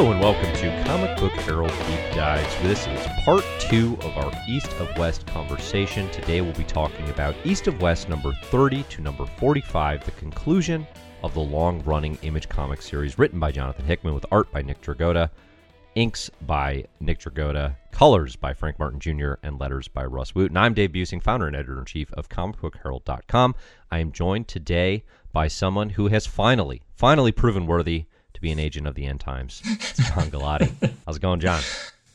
Hello and welcome to Comic Book Herald Deep Dives. This is part two of our East of West conversation. Today we'll be talking about East of West number 30 to number 45, the conclusion of the long running Image comic series written by Jonathan Hickman with art by Nick Dragotta, inks by Nick Dragotta, colors by Frank Martin Jr., and letters by Rus Wooton. I'm Dave Buesing, founder and editor in chief of comicbookherald.com. I am joined today by someone who has finally, finally proven worthy to be an agent of the end times. It's John Galati. How's it going, John?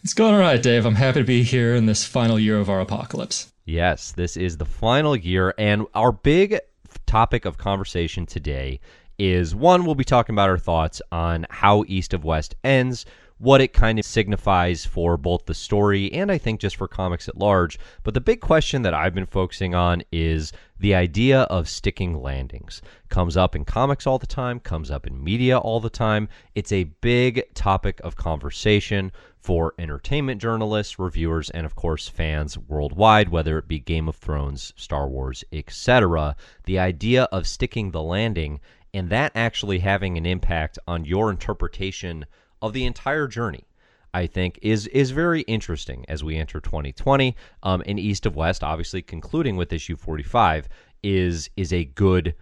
It's going all right, Dave. I'm happy to be here in this final year of our apocalypse. Yes, this is the final year, and our big topic of conversation today is one, we'll be talking about our thoughts on how East of West ends, what it kind of signifies for both the story and I think just for comics at large. But the big question that I've been focusing on is the idea of sticking landings. Comes up in comics all the time, comes up in media all the time. It's a big topic of conversation for entertainment journalists, reviewers, and of course fans worldwide, whether it be Game of Thrones, Star Wars, etc. The idea of sticking the landing and that actually having an impact on your interpretation of the entire journey. I think is is very interesting as we enter 2020. Um, and East of West, obviously concluding with issue 45, is is a good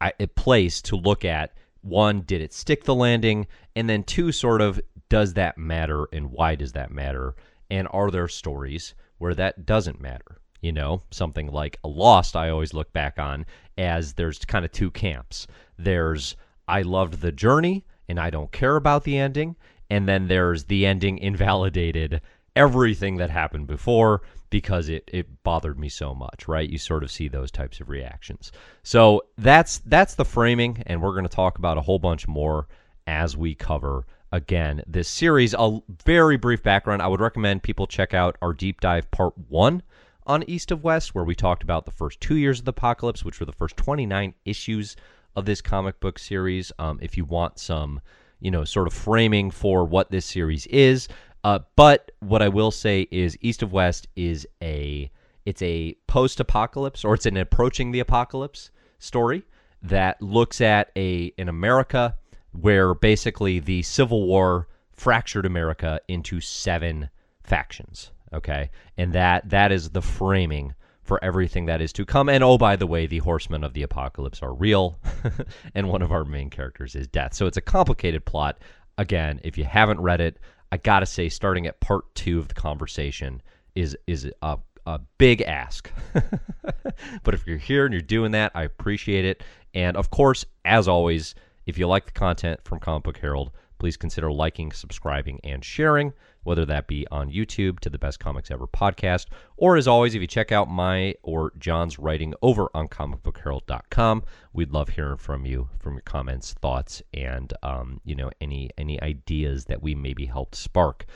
a place to look at. One, did it stick the landing? And then two, sort of, does that matter and why does that matter? And are there stories where that doesn't matter? You know, something like a Lost, I always look back on as there's kind of two camps. There's I loved the journey and I don't care about the ending. And then there's the ending invalidated everything that happened before because it, it bothered me so much, right? You sort of see those types of reactions. So that's that's the framing, and we're going to talk about a whole bunch more as we cover again this series. A very brief background. I would recommend people check out our deep dive part one on East of West, where we talked about the first two years of the apocalypse, which were the first 29 issues of this comic book series. Um, if you want some, you know, sort of framing for what this series is. Uh, but what I will say is East of West is a it's a post-apocalypse or it's an approaching the apocalypse story that looks at a an America where basically the Civil War fractured America into seven factions. Okay, and that that is the framing for everything that is to come. And oh, by the way, the horsemen of the apocalypse are real, and one of our main characters is Death. So it's a complicated plot. Again, if you haven't read it, I gotta say, starting at part two of the conversation is is a, a big ask. but if you're here and you're doing that, I appreciate it. And of course, as always, if you like the content from Comic Book Herald, please consider liking, subscribing, and sharing whether that be on YouTube to the Best Comics Ever podcast, or as always, if you check out my or John's writing over on comicbookherald.com, we'd love hearing from you, from your comments, thoughts, and um, you know any any ideas that we maybe helped spark.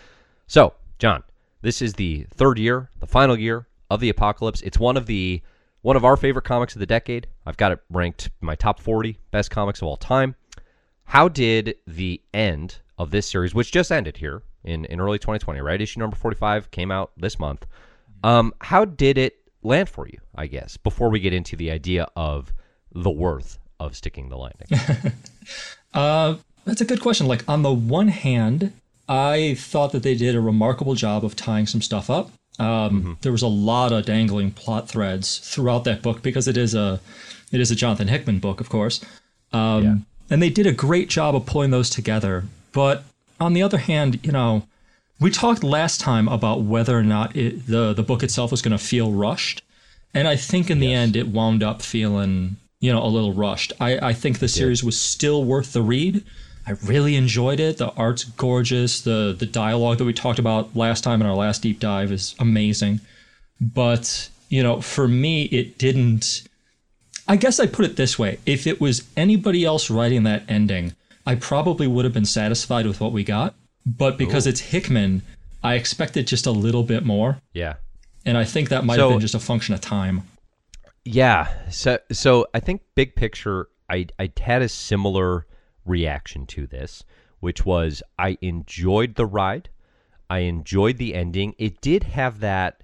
So, John, this is the third year, the final year of the apocalypse. It's one of the one of our favorite comics of the decade. I've got it ranked my top 40 best comics of all time. How did the end of this series, which just ended here in, in early 2020, right? Issue number 45 came out this month. Um, how did it land for you, I guess, before we get into the idea of the worth of sticking the landing? uh, that's a good question. Like, on the one hand, I thought that they did a remarkable job of tying some stuff up. Um, mm-hmm. There was a lot of dangling plot threads throughout that book because it is a it is a Jonathan Hickman book, of course. Um, yeah. And they did a great job of pulling those together. But on the other hand, you know, we talked last time about whether or not it, the the book itself was going to feel rushed, and I think in the yes. end it wound up feeling you know a little rushed. I I think the series was still worth the read. I really enjoyed it. The art's gorgeous. The the dialogue that we talked about last time in our last deep dive is amazing. But, you know, for me it didn't I guess I put it this way. If it was anybody else writing that ending, I probably would have been satisfied with what we got. But because Ooh. it's Hickman, I expected just a little bit more. Yeah. And I think that might so, have been just a function of time. Yeah. So so I think big picture I I had a similar reaction to this, which was I enjoyed the ride. I enjoyed the ending. It did have that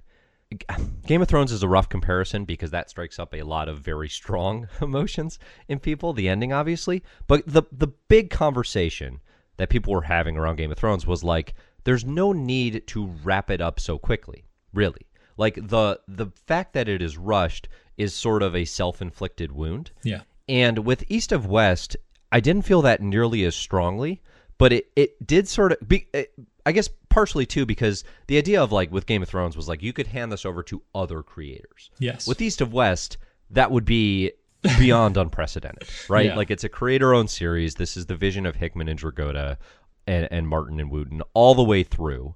Game of Thrones is a rough comparison because that strikes up a lot of very strong emotions in people. The ending, obviously, but the the big conversation that people were having around Game of Thrones was like there's no need to wrap it up so quickly, really. Like the the fact that it is rushed is sort of a self-inflicted wound. Yeah. And with East of West, I didn't feel that nearly as strongly, but it it did sort of be it, I guess partially too because the idea of like with Game of Thrones was like you could hand this over to other creators. Yes. With East of West, that would be beyond unprecedented, right? Yeah. Like it's a creator-owned series. This is the vision of Hickman and Dragotta and, and Martin and Wooton all the way through.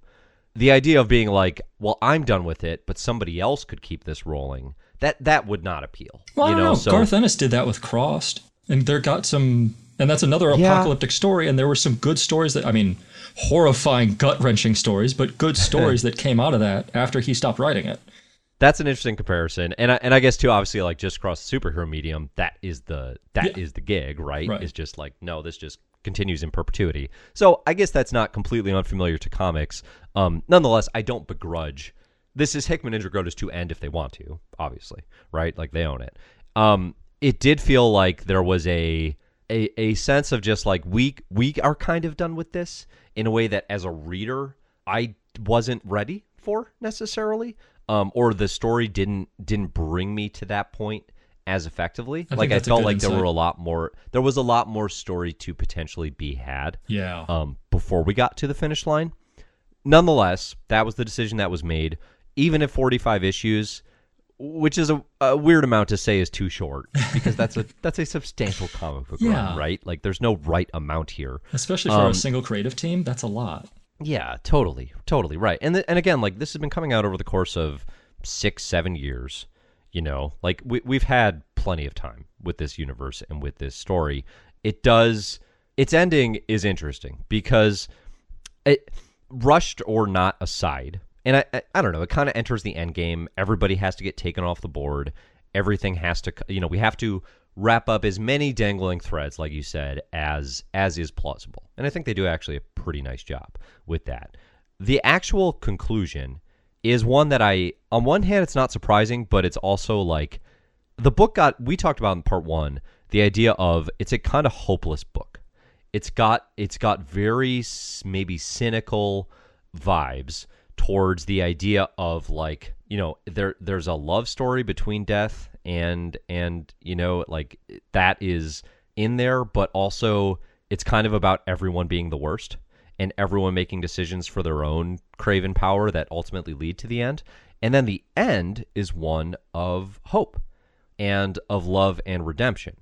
The idea of being like, well, I'm done with it, but somebody else could keep this rolling. That that would not appeal. Well, I you know, know. so Garth Ennis did that with Crossed, and there got some, and that's another Yeah. apocalyptic story. And there were some good stories that, I mean, horrifying, gut wrenching stories, but good stories that came out of that after he stopped writing it. that's an interesting comparison. And I, and I guess too, obviously, like just across the superhero medium, that is the that is Yeah. the gig, right? Right. Is just like no, this just continues in perpetuity. So I guess that's not completely unfamiliar to comics. Um, nonetheless, I don't begrudge. This is Hickman and Dragotta's to end if they want to, obviously, right? Like they own it. Um, it did feel like there was a a, a sense of just like we we are kind of done with this in a way that as a reader I wasn't ready for necessarily um, or the story didn't didn't bring me to that point as effectively think like I felt like there were a lot more there was a lot more story to potentially be had Yeah. um, before we got to the finish line. Nonetheless, that was the decision that was made. Even at 45 issues, which is a, a weird amount to say is too short because that's a that's a substantial comic book Yeah. run, right? Like there's no right amount here. Especially for um, a single creative team, that's a lot. Yeah, totally, totally right. And th- and again, like this has been coming out over the course of six, seven years. You know, like we we've had plenty of time with this universe and with this story. It does. Its ending is interesting because it rushed or not aside, and I I, I don't know. It kind of enters the end game. Everybody has to get taken off the board. Everything has to, you know, we have to wrap up as many dangling threads, like you said, as as is plausible. And I think they do actually a pretty nice job with that. The actual conclusion is one that I, on one hand, it's not surprising, but it's also like the book got. We talked about in part one the idea of it's a kind of hopeless book. It's got it's got very maybe cynical vibes towards the idea of like you know there there's a love story between death and and you know like that is in there but also it's kind of about everyone being the worst and everyone making decisions for their own craven power that ultimately lead to the end and then the end is one of hope and of love and redemption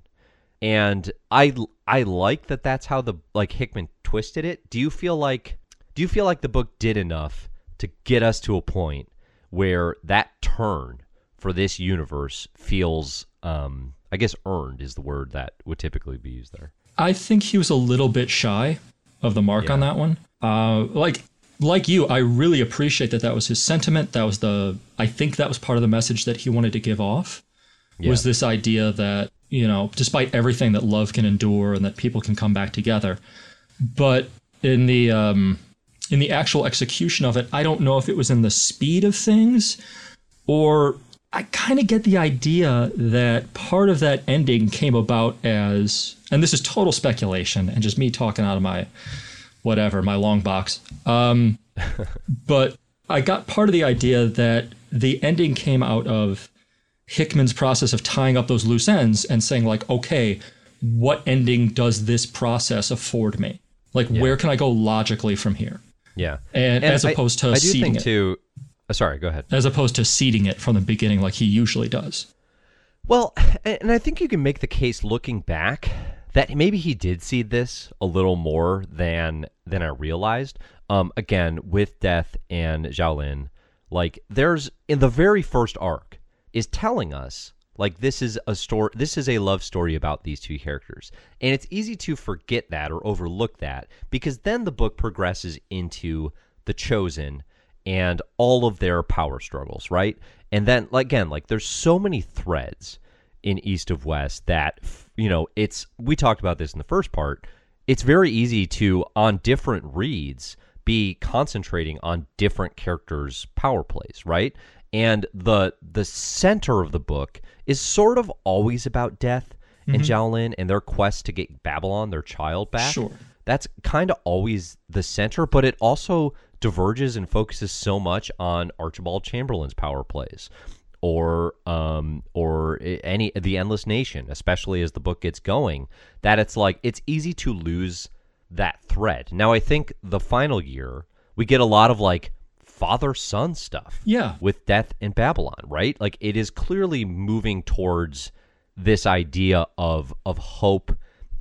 and I I like that that's how the like Hickman twisted it. Do you feel like do you feel like the book did enough to get us to a point where that turn for this universe feels um I guess earned is the word that would typically be used there. I think he was a little bit shy of the mark on that one. Uh, like like you, I really appreciate that that was his sentiment. That was the I think that was part of the message that he wanted to give off. Was this idea that you know, despite everything that love can endure and that people can come back together, but in the um, in the actual execution of it, I don't know if it was in the speed of things or I kind of get the idea that part of that ending came about as, and this is total speculation and just me talking out of my whatever, my long box. Um, but I got part of the idea that the ending came out of Hickman's process of tying up those loose ends and saying, like, okay, what ending does this process afford me? Like, where can I go logically from here? Yeah. And, as I- opposed to I do seeding think it, too uh, sorry, go ahead. as opposed to seeding it from the beginning, like he usually does. Well, and I think you can make the case looking back that maybe he did see this a little more than than I realized. Um, again, with Death and Xiaolian, like there's in the very first arc is telling us like this is a story this is a love story about these two characters. And it's easy to forget that or overlook that because then the book progresses into the chosen and all of their power struggles, right? And then again, like there's so many threads in East of West that you know, it's we talked about this in the first part. It's very easy to on different reads be concentrating on different characters' power plays, right? And the the center of the book is sort of always about death and Xiaolian and their quest to get Babylon, their child, back. Sure. that's kind of always the center, but it also diverges and focuses so much on Archibald Chamberlain's power plays or um or any the endless nation especially as the book gets going that it's like it's easy to lose that thread. Now i think the final year we get a lot of like father son stuff Yeah. with death in babylon right like it is clearly moving towards this idea of of hope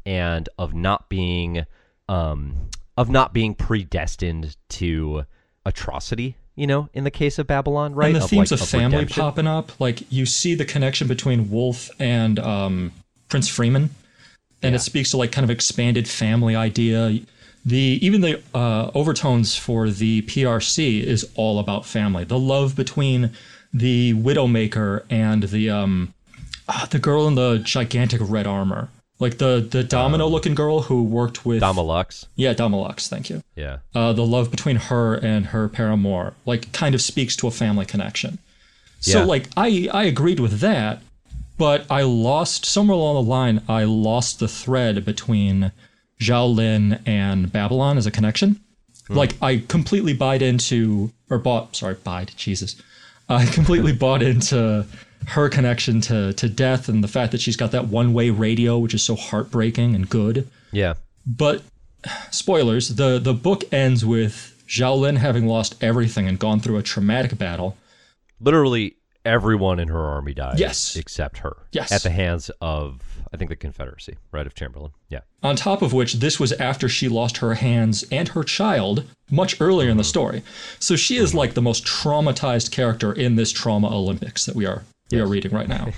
and of not being um of not being predestined to atrocity you know in the case of babylon right And the Of, themes like, of family redemption. popping up, like you see the connection between Wolf and um, Prince Freeman, and Yeah. it speaks to like kind of expanded family idea. The even the uh, overtones for the PRC is all about family. The love between the Widowmaker and the um, ah, the girl in the gigantic red armor, like the the domino looking girl who worked with Doma Lux. yeah Doma Lux. Thank you Yeah. uh, the love between her and her paramour like kind of speaks to a family connection so Yeah. like i i agreed with that but i lost somewhere along the line i lost the thread between xiaolian and babylon as a connection hmm. like i completely bought into or bought sorry bought jesus i completely bought into her connection to to death and the fact that she's got that one way radio which is so heartbreaking and good Yeah. but spoilers, the the book ends with Xiaolian having lost everything and gone through a traumatic battle. Literally everyone in her army dies. Yes. Except her. Yes. At the hands of I think the Confederacy, right? Of Chamberlain. Yeah. On top of which, this was after she lost her hands and her child much earlier in the mm-hmm. story. So she is mm-hmm. like the most traumatized character in this trauma Olympics that we are we are reading right now.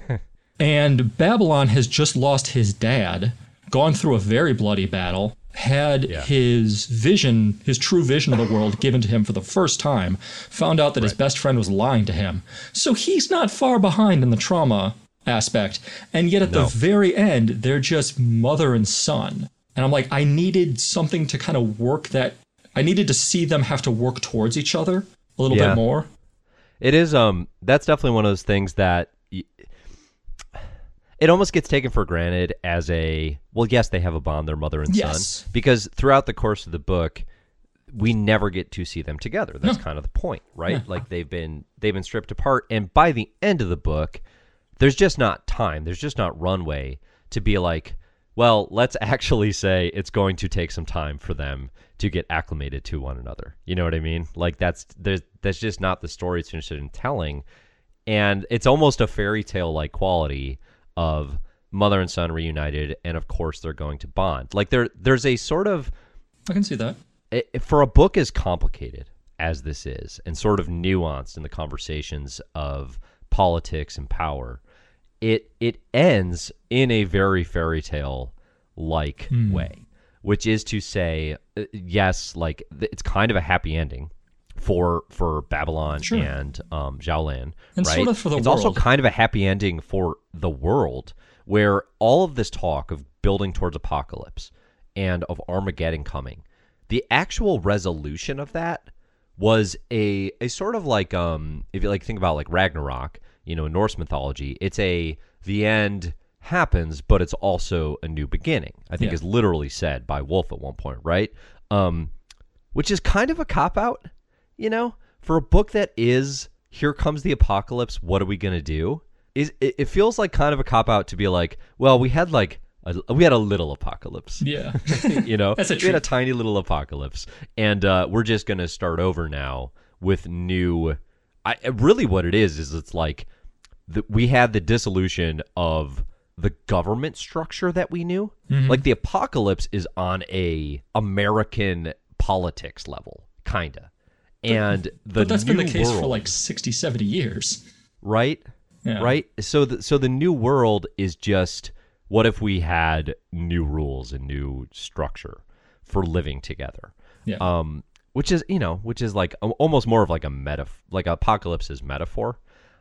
and Babylon has just lost his dad, gone through a very bloody battle, had Yeah. his vision, his true vision of the world given to him for the first time, found out that his best friend was lying to him. So he's not far behind in the trauma aspect. And yet at No. the very end, they're just mother and son. And I'm like, I needed something to kind of work that. I needed to see them have to work towards each other a little Yeah. bit more. It is um that's definitely one of those things that y- it almost gets taken for granted as a well yes they have a bond their mother and Yes. son because throughout the course of the book we never get to see them together that's kind of the point right like they've been they've been stripped apart and by the end of the book there's just not time. There's just not runway to be like well let's actually say it's going to take some time for them to get acclimated to one another. You know what i mean? Like that's there's that's just not the story it's interested in telling. And it's almost a fairy tale like quality of mother and son reunited and of course they're going to bond. Like there there's a sort of I can see that. it, for a book as complicated as this is and sort of nuanced in the conversations of politics and power it it ends in a very fairy tale like way which is to say uh, yes like it's kind of a happy ending for for Babylon Sure. and um Xiaolian And right? sort of for the it's also kind of a happy ending for the world where all of this talk of building towards apocalypse and of Armageddon coming the actual resolution of that was a a sort of like um if you like think about like Ragnarok, you know, in Norse mythology, it's a the end happens, but it's also a new beginning. I think Yeah. is literally said by Wolf at one point, right? Um which is kind of a cop out, you know, for a book that is here comes the apocalypse, what are we going to do? Is it, it feels like kind of a cop out to be like, well, we had like a, we had a little apocalypse Yeah. you know That's a we had a tiny little apocalypse and uh, we're just gonna start over now with new i really what it is is it's like the, we had the dissolution of the government structure that we knew Mm-hmm. like the apocalypse is on a american politics level kinda and the but that's been the case for like 60, 70 years. right Yeah. right so the, so the new world is just what if we had new rules and new structure for living together Yeah. um which is you know which is like almost more of like a meta like apocalypse is metaphor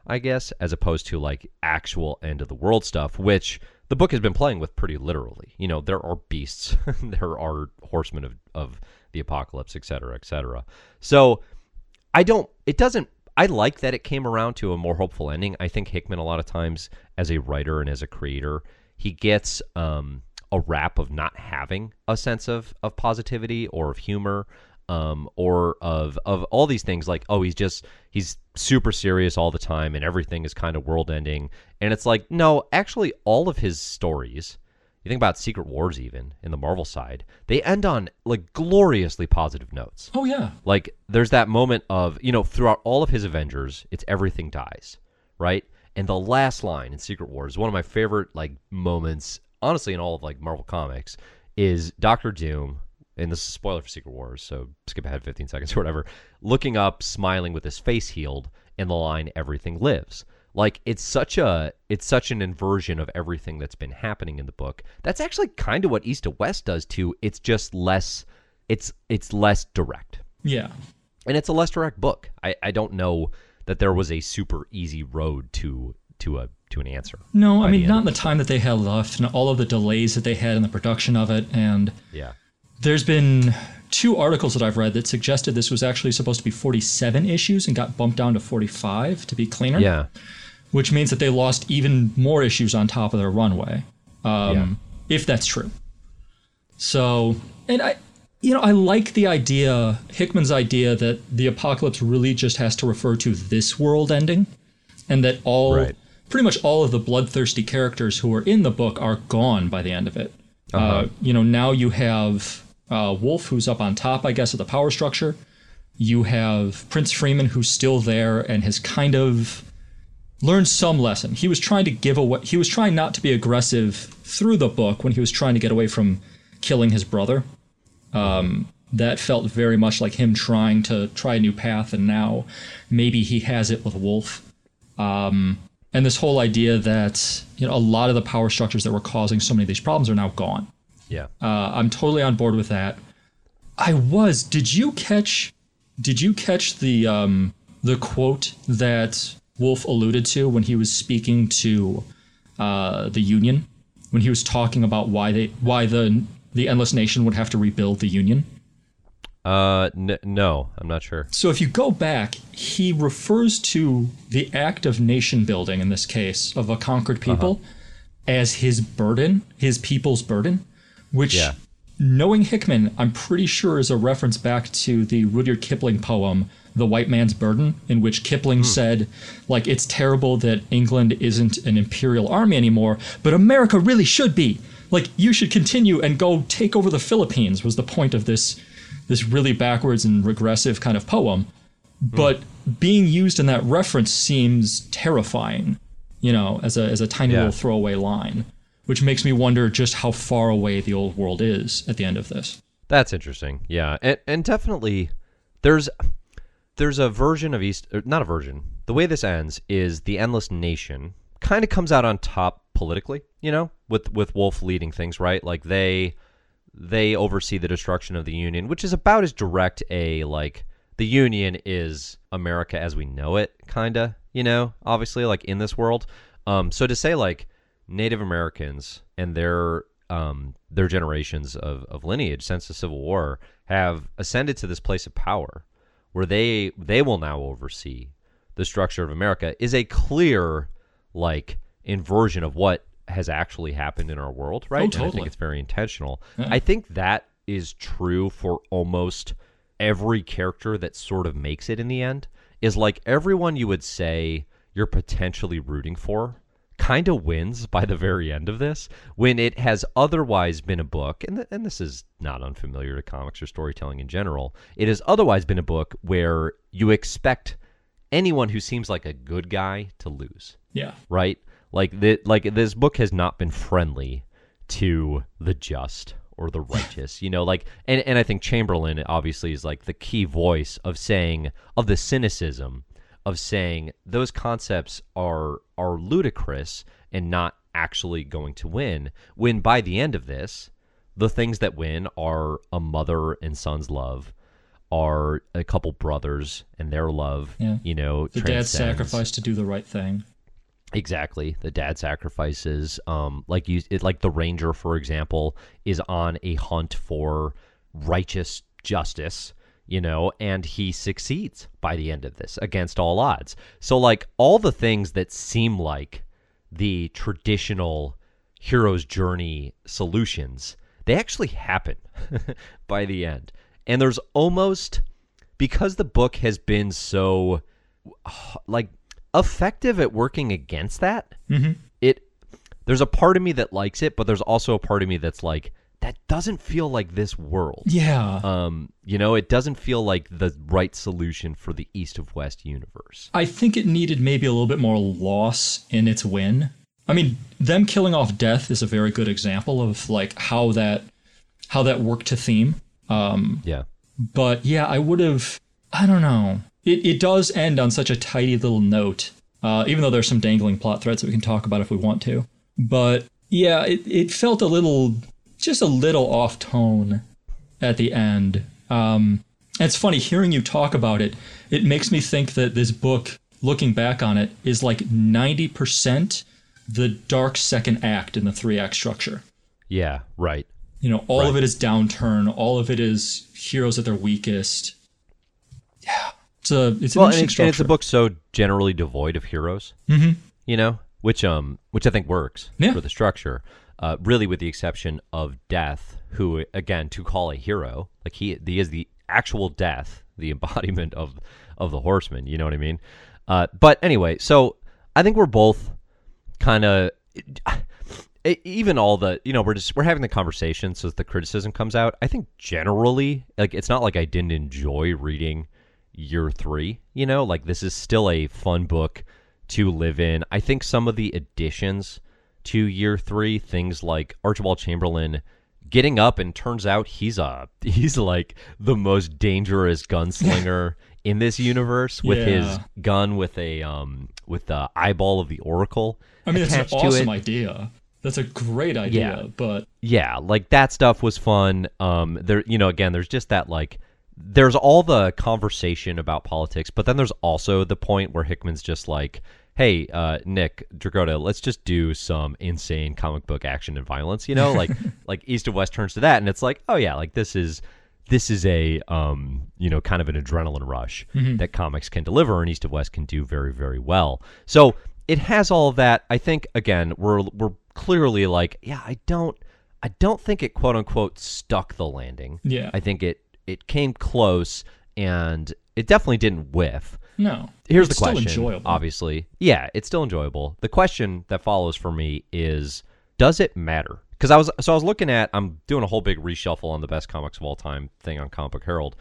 i guess as opposed to like actual end of the world stuff which the book has been playing with pretty literally you know there are beasts there are horsemen of, of the apocalypse et cetera et cetera so I don't. It doesn't. I like that it came around to a more hopeful ending. I think Hickman a lot of times as a writer and as a creator, he gets um, a rap of not having a sense of of positivity or of humor um, or of of all these things like oh he's just he's super serious all the time and everything is kind of world ending. And it's like no actually all of his stories you think about secret wars even in the marvel side they end on like gloriously positive notes. Oh yeah. like there's that moment of you know throughout all of his avengers it's everything dies right and the last line in secret wars one of my favorite like moments honestly in all of like marvel comics is dr doom and this is a spoiler for secret wars so skip ahead 15 seconds or whatever looking up smiling with his face healed and the line everything lives like it's such a it's such an inversion of everything that's been happening in the book that's actually kind of what east to west does too it's just less it's it's less direct Yeah. and it's a less direct book. I, I don't know that there was a super easy road to to a to an answer. No, I the mean not in the time that they had left and all of the delays that they had in the production of it and Yeah. There's been two articles that I've read that suggested this was actually supposed to be 47 issues and got bumped down to 45 to be cleaner. Yeah. Which means that they lost even more issues on top of their runway. Um, If that's true. So, and I, you know, I like the idea, Hickman's idea that the apocalypse really just has to refer to this world ending and that all, Right. pretty much all of the bloodthirsty characters who are in the book are gone by the end of it. uh you know, now you have uh, Wolf, who's up on top, I guess, of the power structure. You have Prince Freeman, who's still there and has kind of learned some lesson. He was trying to give away, he was trying not to be aggressive through the book when he was trying to get away from killing his brother. Um, that felt very much like him trying to try a new path, and now maybe he has it with Wolf. Um, and this whole idea that you know a lot of the power structures that were causing so many of these problems are now gone. Yeah. Uh, I'm totally on board with that. I was. Did you catch? Did you catch the um, the quote that Wolf alluded to when he was speaking to uh, the Union? When he was talking about why they why the the Endless Nation would have to rebuild the Union. Uh n- no, I'm not sure. So if you go back, he refers to the act of nation building in this case of a conquered people as his burden, his people's burden, which Yeah. knowing Hickman, I'm pretty sure is a reference back to the Rudyard Kipling poem The White Man's Burden, in which Kipling said, like, it's terrible that England isn't an imperial army anymore, but America really should be. Like, you should continue and go take over the Philippines, was the point of this this really backwards and regressive kind of poem. Hmm. But being used in that reference seems terrifying, you know, as a as a tiny Yeah. little throwaway line, which makes me wonder just how far away the old world is at the end of this. That's interesting. Yeah, and and definitely there's there's a version of East, er, not a version. The way this ends is the endless nation kind of comes out on top politically. You know, with with Wolf leading things, right? Like they they oversee the destruction of the Union, which is about as direct a like the Union is America as we know it, kinda. You know, obviously, like in this world. Um, so to say like Native Americans and their um, their generations of, of lineage since the Civil War have ascended to this place of power where they they will now oversee the structure of America is a clear like inversion of what has actually happened in our world, right? Oh, And I think it's very intentional. I think that is true for almost every character that sort of makes it in the end. Is like everyone you would say you're potentially rooting for kind of wins by the very end of this when it has otherwise been a book and, th- and this is not unfamiliar to comics or storytelling in general it has otherwise been a book where you expect anyone who seems like a good guy to lose Yeah. right like the, like this book has not been friendly to the just or the righteous you know like and, and i think chamberlain obviously is like the key voice of saying of the cynicism of saying those concepts are are ludicrous and not actually going to win when by the end of this the things that win are a mother and son's love are a couple brothers and their love Yeah. you know The dad transcends- sacrificed to do the right thing. Exactly. The dad sacrifices. Um, like you, it, like the ranger, for example, is on a hunt for righteous justice. You know, and he succeeds by the end of this against all odds. So, like all the things that seem like the traditional hero's journey solutions, they actually happen by the end. And there's almost because the book has been so like effective at working against that. Mhm. It there's a part of me that likes it, but there's also a part of me that's like that doesn't feel like this world. Yeah. Um, you know, it doesn't feel like the right solution for the East of West universe. I think it needed maybe a little bit more loss in its win. I mean, them killing off death is a very good example of like how that how that worked to theme. Um, Yeah. but yeah, I would have. I don't know. It it does end on such a tidy little note. Uh, even though there's some dangling plot threads that we can talk about if we want to. But yeah, it it felt a little, just a little off tone at the end. Um, it's funny hearing you talk about it. It makes me think that this book, looking back on it, is like ninety percent the dark second act in the three act structure. Yeah, right. You know, all of it is downturn. All of it is heroes at their weakest. Yeah, it's a it's an Well, and, interesting and it's a book so generally devoid of heroes. Mm-hmm. You know, which um, which I think works Yeah. for the structure. Uh, really, with the exception of Death, who again to call a hero, like he, he is the actual Death, the embodiment of of the Horseman. You know what I mean? Uh, but anyway, so I think we're both kind of even all the you know we're just we're having the conversation so that the criticism comes out i think generally like it's not like i didn't enjoy reading year three you know like this is still a fun book to live in i think some of the additions to year three things like archibald chamberlain getting up and turns out he's a he's like the most dangerous gunslinger in this universe with his gun with a um with the eyeball of the oracle I mean, that's an awesome idea. That's a great idea, Yeah. but yeah like that stuff was fun um there you know again there's just that like there's all the conversation about politics but then there's also the point where hickman's just like hey uh nick dragotta let's just do some insane comic book action and violence you know? Like like east of west turns to that and it's like oh yeah like this is this is a um you know kind of an adrenaline rush that comics can deliver and east of west can do very very well. So it has all that. I think again we're we're clearly like yeah i don't i don't think it quote unquote stuck the landing. Yeah. i think it it came close and it definitely didn't whiff no. here's the question Still enjoyable. obviously yeah it's still enjoyable the question that follows for me is does it matter because i was so i was looking at i'm doing a whole big reshuffle on the best comics of all time thing on comic book herald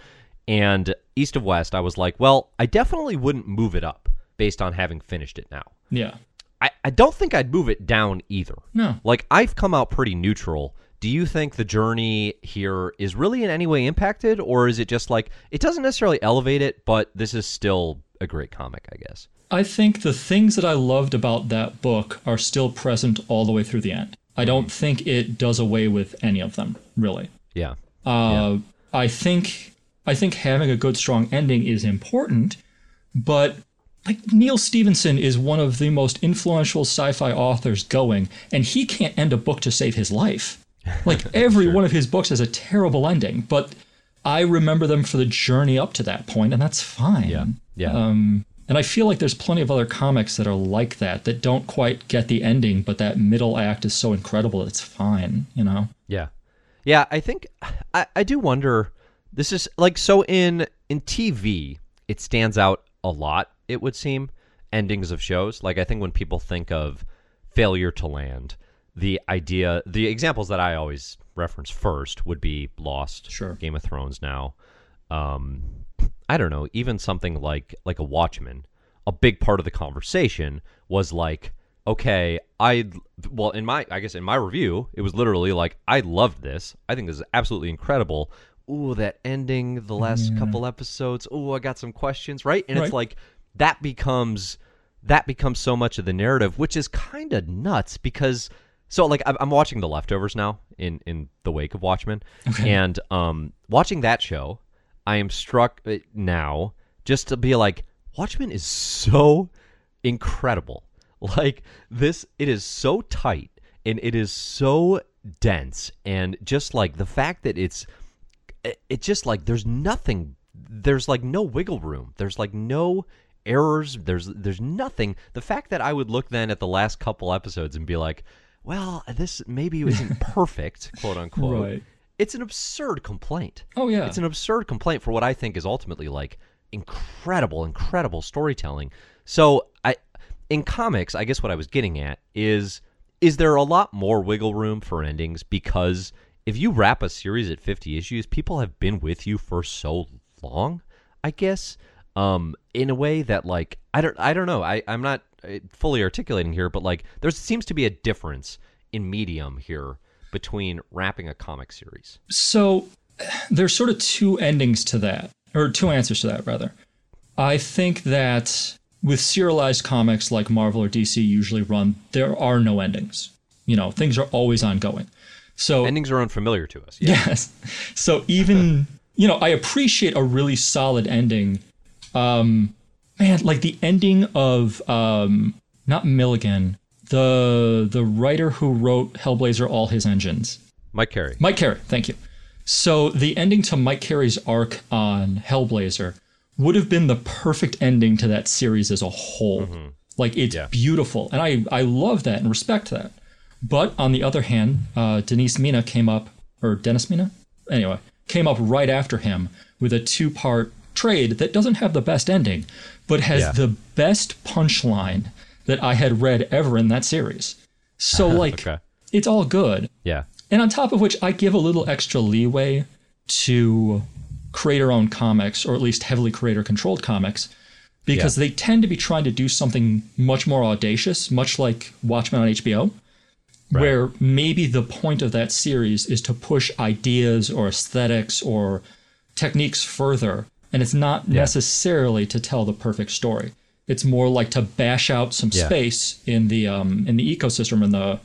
and east of west i was like well i definitely wouldn't move it up based on having finished it now Yeah. i, I don't think i'd move it down either No. like I've come out pretty neutral. Do you think the journey here is really in any way impacted, or is it just like it doesn't necessarily elevate it, but this is still a great comic, I guess? I think the things that I loved about that book are still present all the way through the end. I don't think it does away with any of them, really. Yeah. Uh, I think I think having a good strong ending is important, but like Neal Stephenson is one of the most influential sci-fi authors going, and he can't end a book to save his life. Like every one of his books has a terrible ending, but I remember them for the journey up to that point, and that's fine. Yeah. Yeah. Um, and I feel like there's plenty of other comics that are like that that don't quite get the ending, but that middle act is so incredible it's fine. You know? Yeah. Yeah, I think I, I do wonder this is like so in in TV it stands out a lot it would seem endings of shows like I think when people think of failure to land the idea the examples that I always reference first would be Lost Sure. Game of Thrones now. Um I don't know even something like like a Watchmen. A big part of the conversation was like okay i well in my i guess in my review it was literally like i loved this. I think this is absolutely incredible. Ooh that ending the last couple episodes. Ooh i got some questions right? And it's like that becomes that becomes so much of the narrative which is kind of nuts because so like I'm I'm watching the leftovers now in in the wake of Watchmen, and um, watching that show, I am struck uh, now just to be like Watchmen is so incredible. Like this, it is so tight and it is so dense, and just like the fact that it's it, it just like there's nothing there's like no wiggle room. There's like no errors. There's there's nothing. The fact that i would look then at the last couple episodes and be like well, this maybe isn't perfect, quote unquote. Right. It's an absurd complaint. Oh yeah. It's an absurd complaint for what I think is ultimately like incredible, incredible storytelling. So I in comics, I guess what I was getting at is is there a lot more wiggle room for endings because if you wrap a series at 50 issues, people have been with you for so long, I guess. Um in a way that like I don't I don't know. I I'm not fully articulating here, but like there seems to be a difference in medium here between wrapping a comic series. So there's sort of two endings to that, or two answers to that, rather. I think that with serialized comics like Marvel or DC usually run, there are no endings. You know, things are always ongoing. So endings are unfamiliar to us. Yeah. Yes. So even you know, I appreciate a really solid ending. Um, man, like the ending of um, not Milligan, the the writer who wrote Hellblazer: All His Engines. Mike Carey. Mike Carey, thank you. So the ending to Mike Carey's arc on Hellblazer would have been the perfect ending to that series as a whole. Mm-hmm. Like it's yeah. beautiful, and I I love that and respect that. But on the other hand, uh, Denise Mina came up, or Dennis Mina, anyway, came up right after him with a two part trade that doesn't have the best ending, but has yeah. the best punchline that I had read ever in that series. So like okay. it's all good. Yeah. And on top of which I give a little extra leeway to creator owned comics or at least heavily creator controlled comics because yeah. they tend to be trying to do something much more audacious, much like Watchmen on HBO. Right. Where maybe the point of that series is to push ideas or aesthetics or techniques further and it's not yeah. necessarily to tell the perfect story. It's more like to bash out some yeah. space in the um, in the ecosystem in the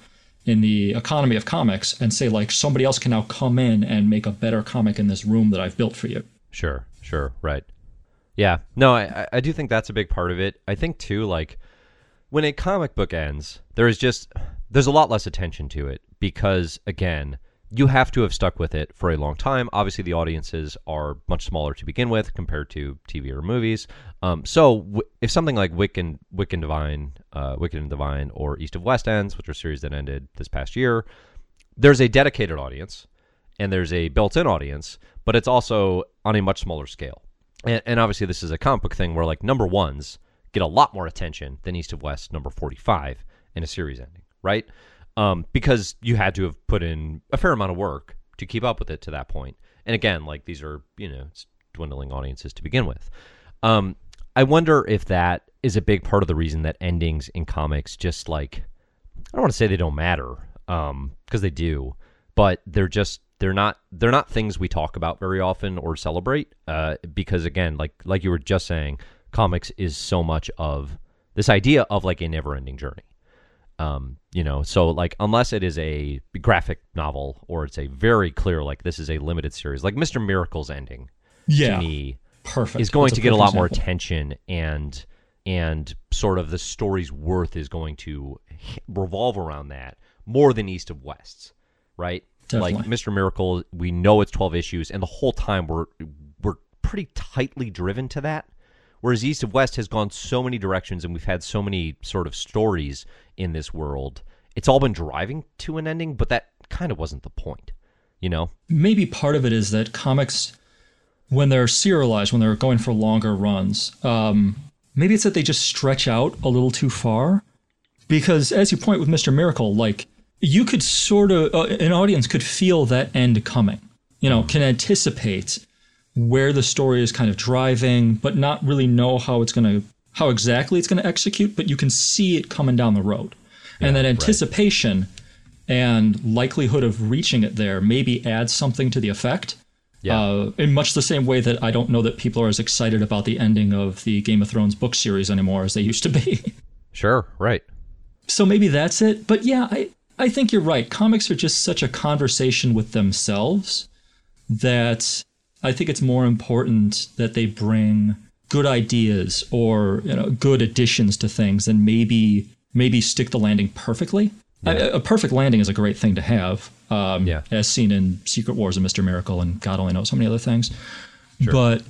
in the economy of comics and say like somebody else can now come in and make a better comic in this room that I've built for you. Sure, sure, right. Yeah, no, I I do think that's a big part of it. I think too, like when a comic book ends, there is just there's a lot less attention to it because again, you have to have stuck with it for a long time. Obviously, the audiences are much smaller to begin with compared to TV or movies. Um, so, w- if something like Wick and Wick and Divine, uh, Wicked and Divine, or East of West ends, which are series that ended this past year, there's a dedicated audience and there's a built-in audience, but it's also on a much smaller scale. And, and obviously, this is a comic book thing where like number ones get a lot more attention than East of West number forty-five in a series ending, right? Um, because you had to have put in a fair amount of work to keep up with it to that point. And again, like these are you know dwindling audiences to begin with. Um, I wonder if that is a big part of the reason that endings in comics just like I don't want to say they don't matter because um, they do, but they're just they're not they're not things we talk about very often or celebrate uh, because again like like you were just saying comics is so much of this idea of like a never ending journey um, you know, so like unless it is a graphic novel or it's a very clear like this is a limited series, like Mister Miracle's ending, yeah, to me, perfect is going That's to get a lot example. more attention and and sort of the story's worth is going to revolve around that more than East of Wests, right? Definitely. Like Mr. Miracle, we know it's 12 issues and the whole time we're we're pretty tightly driven to that. Whereas East of West has gone so many directions and we've had so many sort of stories in this world. It's all been driving to an ending, but that kind of wasn't the point, you know? Maybe part of it is that comics, when they're serialized, when they're going for longer runs, um, maybe it's that they just stretch out a little too far. Because as you point with Mr. Miracle, like you could sort of, uh, an audience could feel that end coming, you know, can anticipate where the story is kind of driving, but not really know how it's going to how exactly it's going to execute, but you can see it coming down the road. Yeah, and that anticipation right. and likelihood of reaching it there maybe adds something to the effect. Yeah. Uh, in much the same way that I don't know that people are as excited about the ending of the Game of Thrones book series anymore as they used to be. sure, right. So maybe that's it. But yeah, I, I think you're right. Comics are just such a conversation with themselves that I think it's more important that they bring good ideas or you know good additions to things and maybe maybe stick the landing perfectly. Yeah. A, perfect landing is a great thing to have, um, yeah. as seen in Secret Wars and Mister Miracle and God only knows how many other things. Sure. But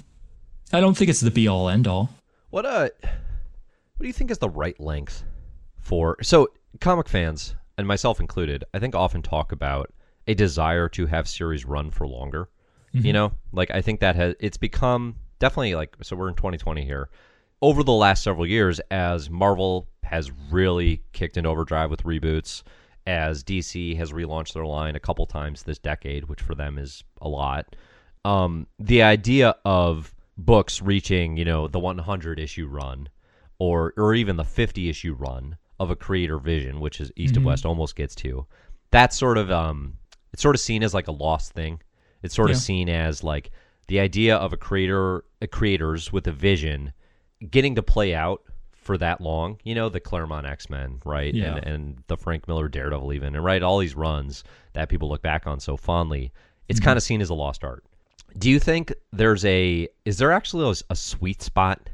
I don't think it's the be all end all. What uh, what do you think is the right length for? So comic fans and myself included, I think often talk about a desire to have series run for longer. You know, like I think that has it's become definitely like so we're in 2020 here. Over the last several years, as Marvel has really kicked in overdrive with reboots, as DC has relaunched their line a couple times this decade, which for them is a lot. Um, the idea of books reaching, you know, the 100 issue run, or or even the 50 issue run of a creator vision, which is East of West almost gets to, that's sort of um, it's sort of seen as like a lost thing. It's sort Yeah. of seen as like the idea of a creator, a creators with a vision, getting to play out for that long. You know, the Claremont X Men, right? Yeah. And and the Frank Miller Daredevil, even, and right, all these runs that people look back on so fondly. It's mm-hmm. kind of seen as a lost art. Do you think there's a is there actually a, a sweet spot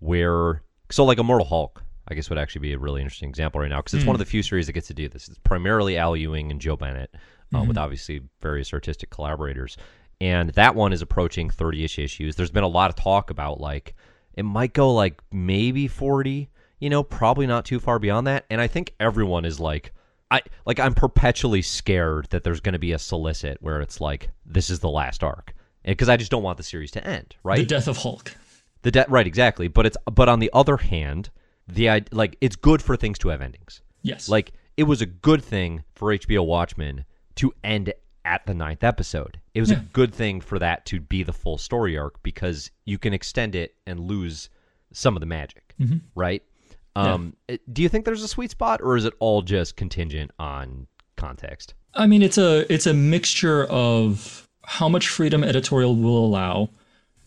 where so like Immortal Hulk, I guess would actually be a really interesting example right now because it's one hmm. of the few series that gets to do this. It's primarily Al Ewing and Joe Bennett, uh, with obviously various artistic collaborators, and that one is approaching thirty-ish issues. There's been a lot of talk about like it might go like maybe forty, you know, probably not too far beyond that. And I think everyone is like. I like I'm perpetually scared that there's going to be a solicit where it's like this is the last arc because I just don't want the series to end, right? The death of Hulk. The de- right, exactly. But it's but on the other hand, the like it's good for things to have endings. Yes. Like it was a good thing for HBO Watchmen to end at the ninth episode. It was Yeah. a good thing for that to be the full story arc because you can extend it and lose some of the magic, Mm-hmm. right? Um, it- Do you think there's a sweet spot, or is it all just contingent on context? I mean, it's a it's a mixture of how much freedom editorial will allow,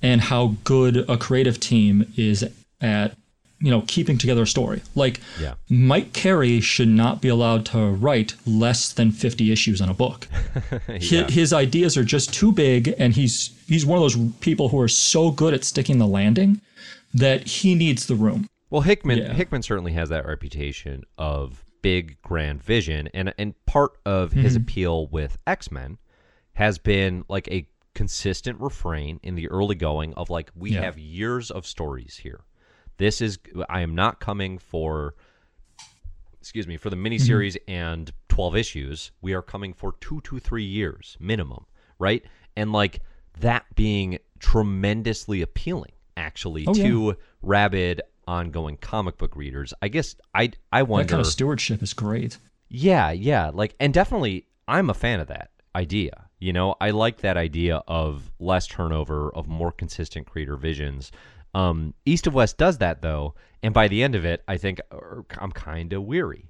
and how good a creative team is at you know keeping together a story. Like Yeah. Mike Carey should not be allowed to write less than fifty issues in a book. Hi- his, ideas are just too big, and he's he's one of those people who are so good at sticking the landing that he needs the room. Well, Hickman Yeah. Hickman certainly has that reputation of big grand vision, and and part of his Mm-hmm. appeal with X Men has been like a consistent refrain in the early going of like we Yeah. have years of stories here. This is I am not coming for excuse me for the miniseries mm-hmm. and 12 issues we are coming for two to three years minimum right and like that being tremendously appealing actually Oh, yeah. to rabid ongoing comic book readers i guess i i wonder That kind of stewardship is great. yeah, yeah, like and definitely I'm a fan of that idea. You know, I like that idea of less turnover, of more consistent creator visions. Um, East of West does that though, and by the end of it, I think er, I'm kind of weary.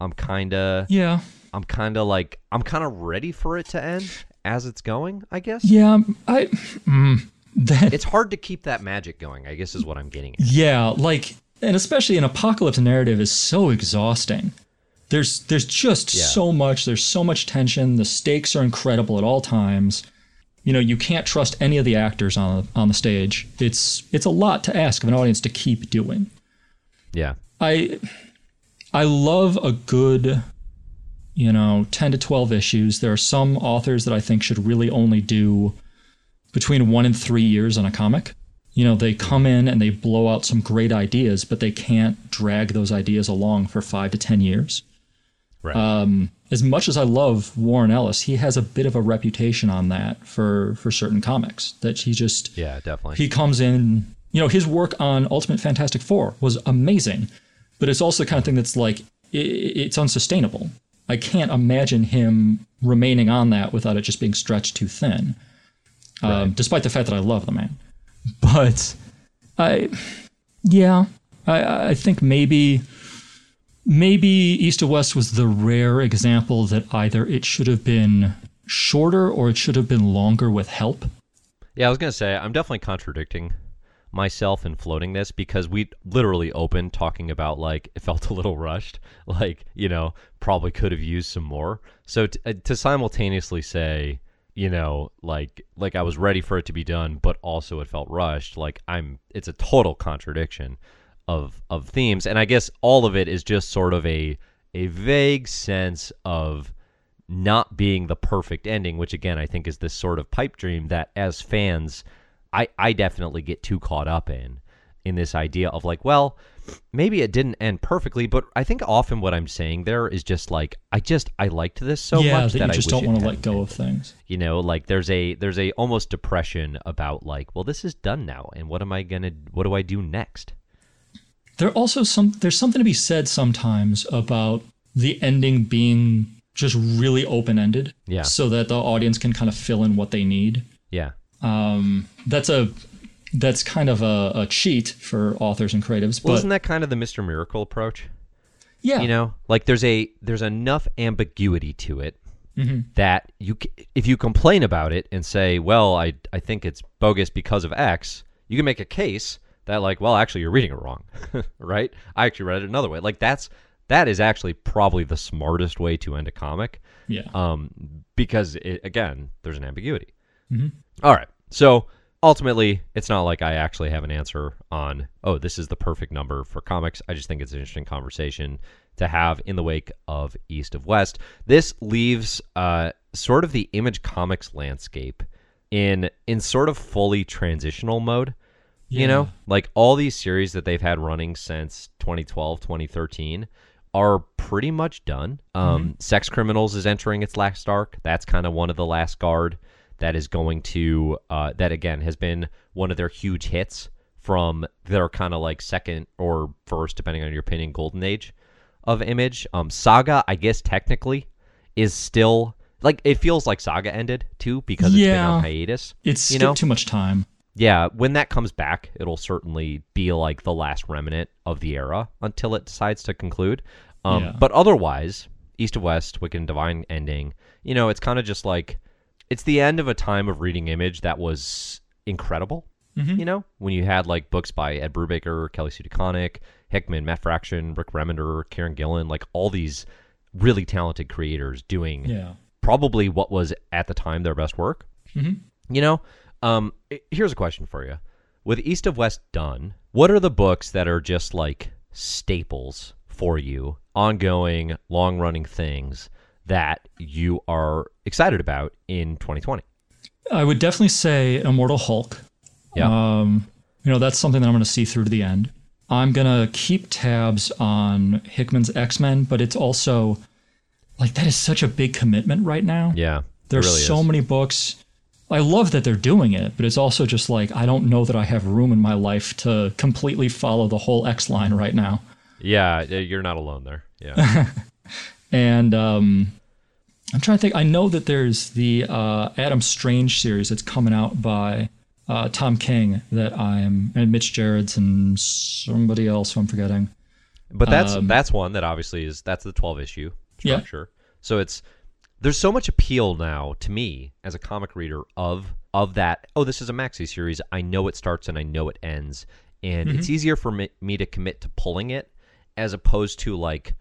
I'm kind of Yeah, I'm kind of like I'm kind of ready for it to end as it's going, I guess. yeah. I mm, that It's hard to keep that magic going, I guess is what I'm getting at. Yeah, like and especially an apocalypse narrative is so exhausting. There's there's just Yeah. so much, there's so much tension, the stakes are incredible at all times. You know, you can't trust any of the actors on on the stage. It's it's a lot to ask of an audience to keep doing. Yeah. I I love a good you know, 10 to 12 issues. There are some authors that I think should really only do between 1 and 3 years on a comic. You know, they come in and they blow out some great ideas, but they can't drag those ideas along for 5 to 10 years. Right. Um, As much as I love Warren Ellis, he has a bit of a reputation on that for for certain comics that he just yeah, definitely. he comes in you know his work on ultimate fantastic four was amazing but it's also the kind of thing that's like i it's unsustainable. I can't imagine him remaining on that without it just being stretched too thin um, despite the fact that i love the man. But i yeah i i think maybe maybe east of west was the rare example that either it should have been shorter or it should have been longer with help Yeah, I was gonna say I'm definitely contradicting myself in floating this because we literally opened talking about like it felt a little rushed, like you know probably could have used some more. So t- uh, to simultaneously say, you know, like like I was ready for it to be done, but also it felt rushed. Like I'm, it's a total contradiction of of themes, and I guess all of it is just sort of a a vague sense of not being the perfect ending, which again I think is this sort of pipe dream that as fans I I definitely get too caught up in. in this idea of like, well, maybe it didn't end perfectly, but I think often what I'm saying there is just like I just I liked this so yeah, much that that, you I just don't want to let go ended. of things. You know, like there's a there's a almost depression about like, well, this is done now, and what am I gonna what do I do next? There also some there's something to be said sometimes about the ending being just really open ended. Yeah. So that the audience can kind of fill in what they need. Yeah, Um, that's a that's kind of a, a cheat for authors and creatives. well, but isn't that kind of the Mr. Miracle approach? yeah, You know, like there's a there's enough ambiguity to it that you if you complain about it and say, well, I I think it's bogus because of X, you can make a case that like, well, actually you're reading it wrong, right? I actually read it another way. Like that's that is actually probably the smartest way to end a comic. yeah. um, because it, again, there's an ambiguity. All right, so ultimately, it's not like I actually have an answer on. Oh, this is the perfect number for comics. I just think it's an interesting conversation to have in the wake of East of West. This leaves uh, sort of the Image Comics landscape in in sort of fully transitional mode. You know, like all these series that they've had running since 2012, 2013 are pretty much done. Um, Sex Criminals is entering its last arc. That's kind of one of the last guard that is going to, uh, that again has been one of their huge hits from their kind of like second or first, depending on your opinion, golden age of Image. Um, Saga, I guess technically, is still like it feels like Saga ended too because it's been on hiatus. It's you know? too much time. Yeah, when that comes back, it'll certainly be like the last remnant of the era until it decides to conclude. Um, Yeah. But otherwise, East of West, Wicked and Divine ending, you know, it's kind of just like it's the end of a time of reading Image that was incredible. You know, when you had like books by Ed Brubaker, Kelly Sue DeConnick, Hickman, Matt Fraction, Rick Remender, Kieron Gillen, like all these really talented creators doing Yeah. probably what was at the time their best work. Mhm. You know, um, here's a question for you: With East of West done, what are the books that are just like staples for you, ongoing, long-running things that you are excited about in 2020? I would definitely say Immortal Hulk. Yeah. Um, you know, that's something that I'm going to see through to the end. I'm going to keep tabs on Hickman's X Men, but it's also like that is such a big commitment right now. yeah, There's really so is. many books. I love that they're doing it, but it's also just like I don't know that I have room in my life to completely follow the whole X line right now. Yeah, you're not alone there. Yeah, And um, I'm trying to think. I know that there's the uh, Adam Strange series that's coming out by uh, Tom King that I'm and Mitch Gerads and somebody else who I'm forgetting. but that's Um, that's one that obviously is that's the 12 issue Yeah. structure. So it's there's so much appeal now to me as a comic reader of of that. Oh, this is a maxi series. I know it starts and I know it ends, and it's mm-hmm. easier for me, me to commit to pulling it as opposed to like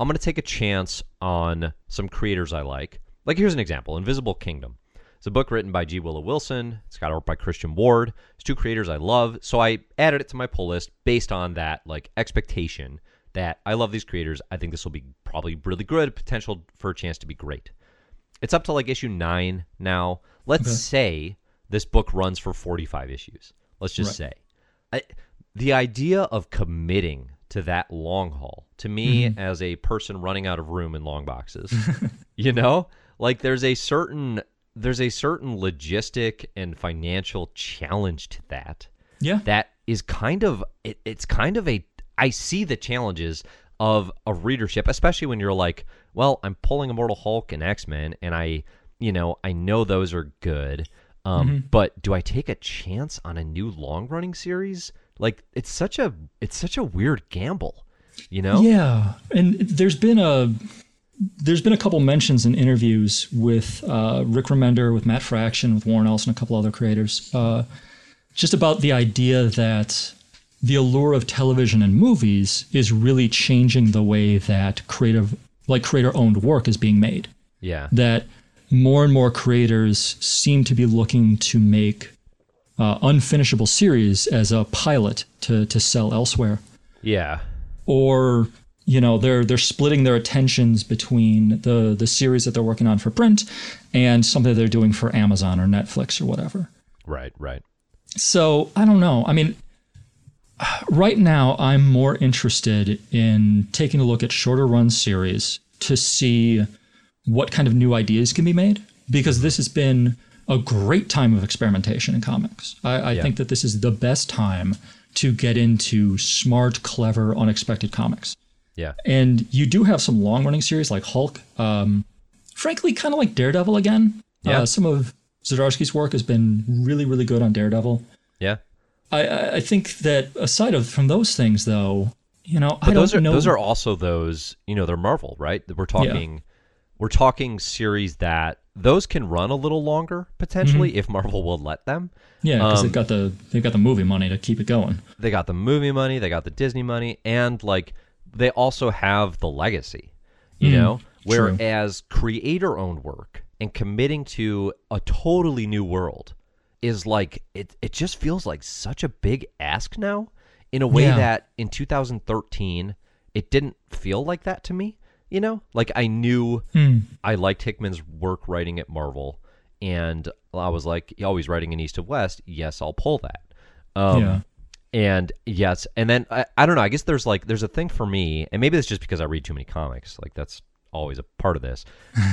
I'm going to take a chance on some creators I like. Like here's an example: Invisible Kingdom. It's a book written by G. Willow Wilson. It's got art by Christian Ward. It's two creators I love, so I added it to my pull list based on that like expectation that I love these creators. I think this will be probably really good, potential for a chance to be great. It's up to like issue nine now. Let's say this book runs for 45 issues. Let's just say. I, the idea of committing to that long haul, to me mm-hmm. as a person running out of room in long boxes, you know, like there's a certain there's a certain logistic and financial challenge to that Yeah. that is kind of it, it's kind of a I see the challenges of a readership, especially when you're like, well, I'm pulling Immortal Hulk and X Men, and I, you know, I know those are good, um, but do I take a chance on a new long running series? Like, it's such a it's such a weird gamble, you know? Yeah, and there's been a there's been a couple mentions in interviews with uh, Rick Remender, with Matt Fraction, with Warren Ellis, and a couple other creators, uh, just about the idea that the allure of television and movies is really changing the way that creative, like creator-owned work, is being made. Yeah, That more and more creators seem to be looking to make uh, unfinishable series as a pilot to to sell elsewhere yeah, or you know they're they're splitting their attentions between the the series that they're working on for print and something they're doing for Amazon or Netflix or whatever. right, right. So I don't know. I mean, Right now, I'm more interested in taking a look at shorter run series to see what kind of new ideas can be made because this has been a great time of experimentation in comics. I, I Yeah. think that this is the best time to get into smart, clever, unexpected comics. Yeah. And you do have some long running series like Hulk. Um, frankly, kind of like Daredevil again. Yeah. Uh, some of Zdarsky's work has been really, really good on Daredevil. Yeah. I- I, I think that aside of from those things, though, you know, I But don't those are know. those are also those you know they're Marvel, right? We're talking we're talking series that those can run a little longer potentially Mm-hmm. if Marvel will let them. yeah, because um, they've got the they've got the movie money to keep it going. They got the movie money, they got the Disney money, and like they also have the legacy. You know, Mm, true. whereas creator-owned work and committing to a totally new world is like it. It just feels like such a big ask now, in a way Yeah. that in 2013 it didn't feel like that to me. You know, like I knew Hmm. I liked Hickman's work writing at Marvel, and I was like, always writing in East of West. Yes, I'll pull that. Um, yeah, and yes, and then I, I don't know. I guess there's like there's a thing for me, and maybe it's just because I read too many comics. Like that's always a part of this.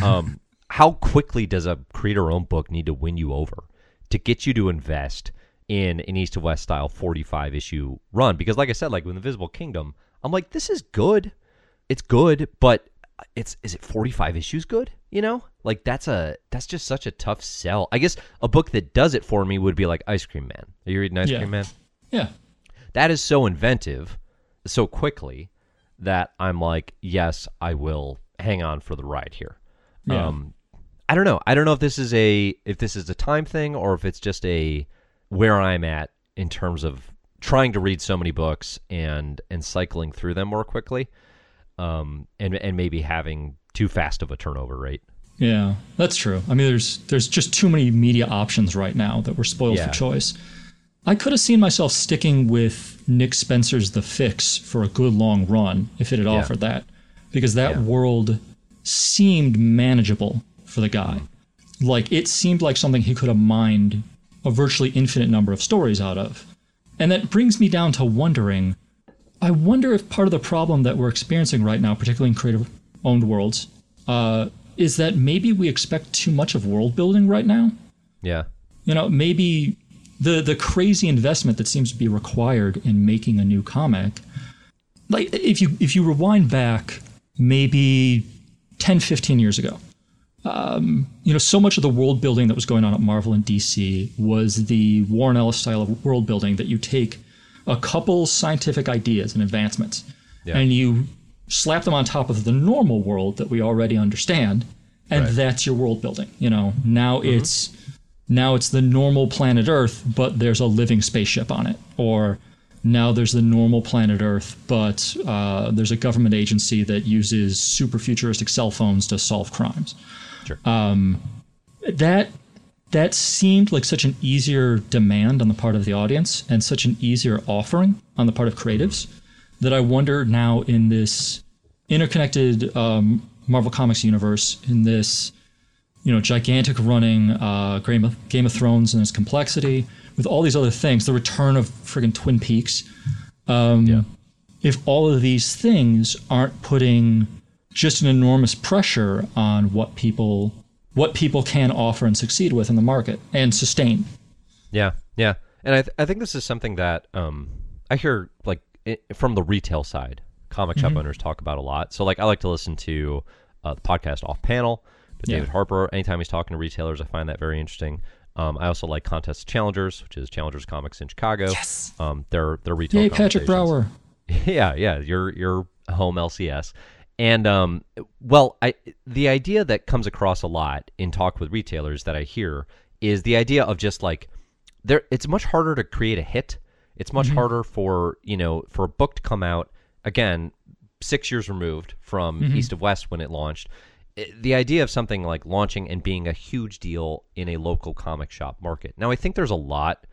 Um, how quickly does a creator-owned book need to win you over to get you to invest in an East to West style 45 issue run? Because like I said, like with Invisible Kingdom, I'm like, this is good. It's good, but it's is it 45 issues good? You know, like that's a that's just such a tough sell. I guess a book that does it for me would be like Ice Cream Man. Are you reading Ice Yeah. Cream Man? yeah, that is so inventive so quickly that I'm like, yes, I will hang on for the ride here. Yeah. Um, I don't know. I don't know if this is a if this is a time thing or if it's just a where I'm at in terms of trying to read so many books and and cycling through them more quickly, um, and and maybe having too fast of a turnover rate. yeah. That's true. I mean, there's there's just too many media options right now that we're spoiled Yeah. for choice. I could have seen myself sticking with Nick Spencer's The Fix for a good long run if it had offered that, because that Yeah. world seemed manageable for the guy. Like it seemed like something he could have mined a virtually infinite number of stories out of. And that brings me down to wondering I wonder if part of the problem that we're experiencing right now, particularly in creative owned worlds, uh, is that maybe we expect too much of world building right now. Yeah, You know, maybe the the crazy investment that seems to be required in making a new comic. Like if you if you rewind back maybe 10, 15 years ago, um, you know, so much of the world building that was going on at Marvel and DC was the Warren Ellis style of world building that you take a couple scientific ideas and advancements Yeah. and you slap them on top of the normal world that we already understand and Right. that's your world building you know now it's now it's the normal planet earth but there's a living spaceship on it or now there's the normal planet earth but uh, there's a government agency that uses super futuristic cell phones to solve crimes sure. that that seemed like such an easier demand on the part of the audience and such an easier offering on the part of creatives that I wonder now in this interconnected um, Marvel Comics universe, in this you know gigantic running uh, Game of, Game of Thrones and its complexity, with all these other things, the return of friggin' Twin Peaks. Um, Yeah. If all of these things aren't putting just an enormous pressure on what people what people can offer and succeed with in the market and sustain. Yeah, yeah, and I th- I think this is something that um I hear like i from the retail side, comic Mm-hmm. shop owners talk about a lot. So like I like to listen to uh, the podcast Off Panel with Yeah. David Harper. Anytime he's talking to retailers, I find that very interesting. Um, I also like Contest Challengers, which is Challengers Comics in Chicago. Yes. Um, they're they're retail. Yay, Patrick. Brower. yeah, yeah, your your home LCS. And um, well, I the idea that comes across a lot in talk with retailers that I hear is the idea of just like there. It's much harder to create a hit. It's much mm-hmm. harder for you know for a book to come out again six years removed from mm-hmm. East of West when it launched. I- The idea of something like launching and being a huge deal in a local comic shop market. Now, I think there's a lot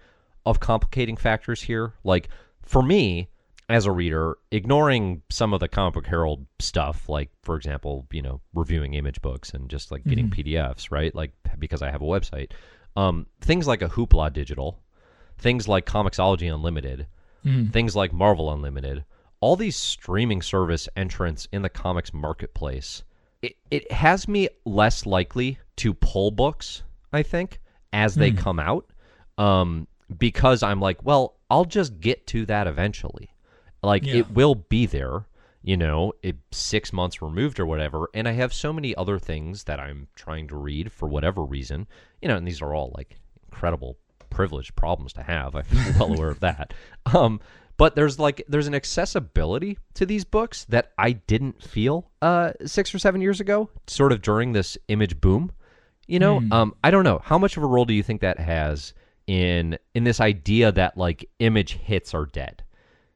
of complicating factors here. Like for me, as a reader, ignoring some of the comic book herald stuff, like for example, you know, reviewing image books and just like getting PDFs, right? Like because I have a website. Um, things like a Hoopla Digital, things like Comixology Unlimited, things like Marvel Unlimited, all these streaming service entrants in the comics marketplace, it, it has me less likely to pull books, I think, as they come out. Um, because I'm like, well, I'll just get to that eventually. Like Yeah. it will be there, you know, it six months removed or whatever. And I have so many other things that I'm trying to read for whatever reason, you know, and these are all like incredible privileged problems to have. I'm well aware of that. Um, but there's like there's an accessibility to these books that I didn't feel uh, six or seven years ago, sort of during this image boom. You know, um, I don't know how much of a role do you think that has in in this idea that like image hits are dead,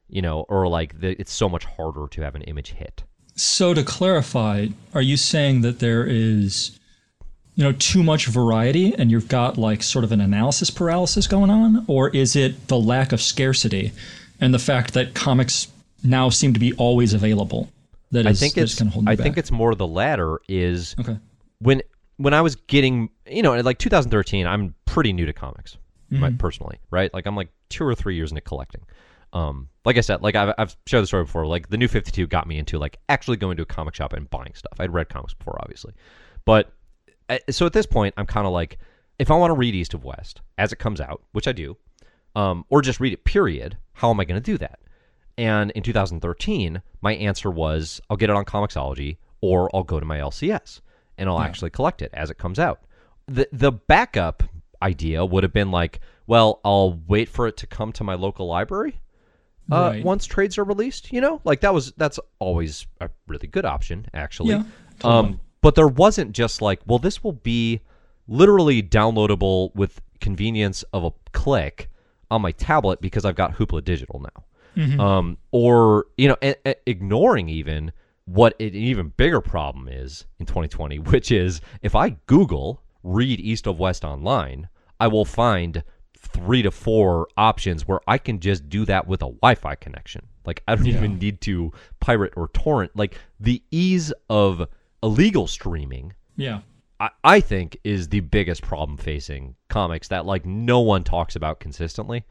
you know, or like the, it's so much harder to have an image hit. So to clarify, are you saying that there is, you know, too much variety and you've got like sort of an analysis paralysis going on, or is it the lack of scarcity and the fact that comics now seem to be always available? That is, I think it's hold I back? think it's more the latter is okay. when when I was getting you know like 2013 I'm pretty new to comics right, personally right like I'm like two or three years into collecting um like I said like I've, I've shared the story before like the new 52 got me into like actually going to a comic shop and buying stuff. I'd read comics before obviously. But uh, so at this point I'm kind of like if I want to read East of West as it comes out which I do um or just read it period how am I going to do that? And in 2013, my answer was I'll get it on Comixology or I'll go to my LCS and I'll actually collect it as it comes out. The the backup idea would have been like, well, I'll wait for it to come to my local library uh, Right. once trades are released. You know, like that was that's always a really good option actually. Yeah, Um, but there wasn't just like, well, this will be literally downloadable with convenience of a click on my tablet because I've got Hoopla Digital now um, or you know, a- a- ignoring even what an even bigger problem is in 2020, which is if I Google read East of West online, I will find three to four options where I can just do that with a Wi-Fi connection. Like I don't even need to pirate or torrent. Like the ease of illegal streaming Yeah. I, I think is the biggest problem facing comics that like no one talks about consistently.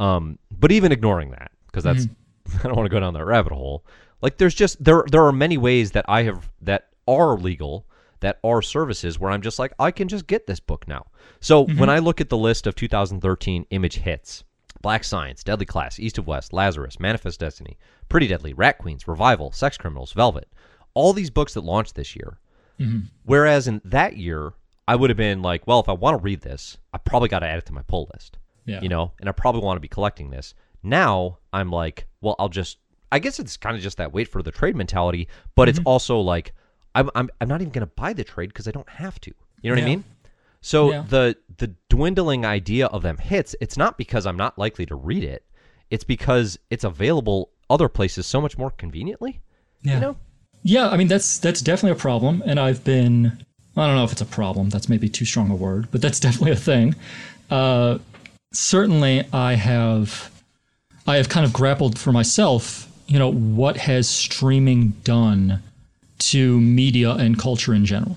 Um, but even ignoring that, because that's I don't want to go down that rabbit hole. Like there's just there there are many ways that I have that are legal that are services where I'm just like I can just get this book now. So when I look at the list of 2013 image hits, Black Science, Deadly Class, East of West, Lazarus, Manifest Destiny, Pretty Deadly, Rat Queens, Revival, Sex Criminals, Velvet, all these books that launched this year. Whereas in that year, I would have been like, well, if I want to read this, I probably got to add it to my pull list. Yeah. You know, and I probably want to be collecting this. Now I'm like, well, I'll just. I guess it's kind of just that wait for the trade mentality, but Mm-hmm. it's also like, I'm I'm I'm not even going to buy the trade because I don't have to. You know what I mean? So Yeah. the the dwindling idea of them hits, it's not because I'm not likely to read it. It's because it's available other places so much more conveniently. Yeah. You know? Yeah, I mean that's that's definitely a problem, and I've been I don't know if it's a problem. That's maybe too strong a word, but that's definitely a thing. Uh, certainly, I have I have kind of grappled for myself. You know, what has streaming done to media and culture in general?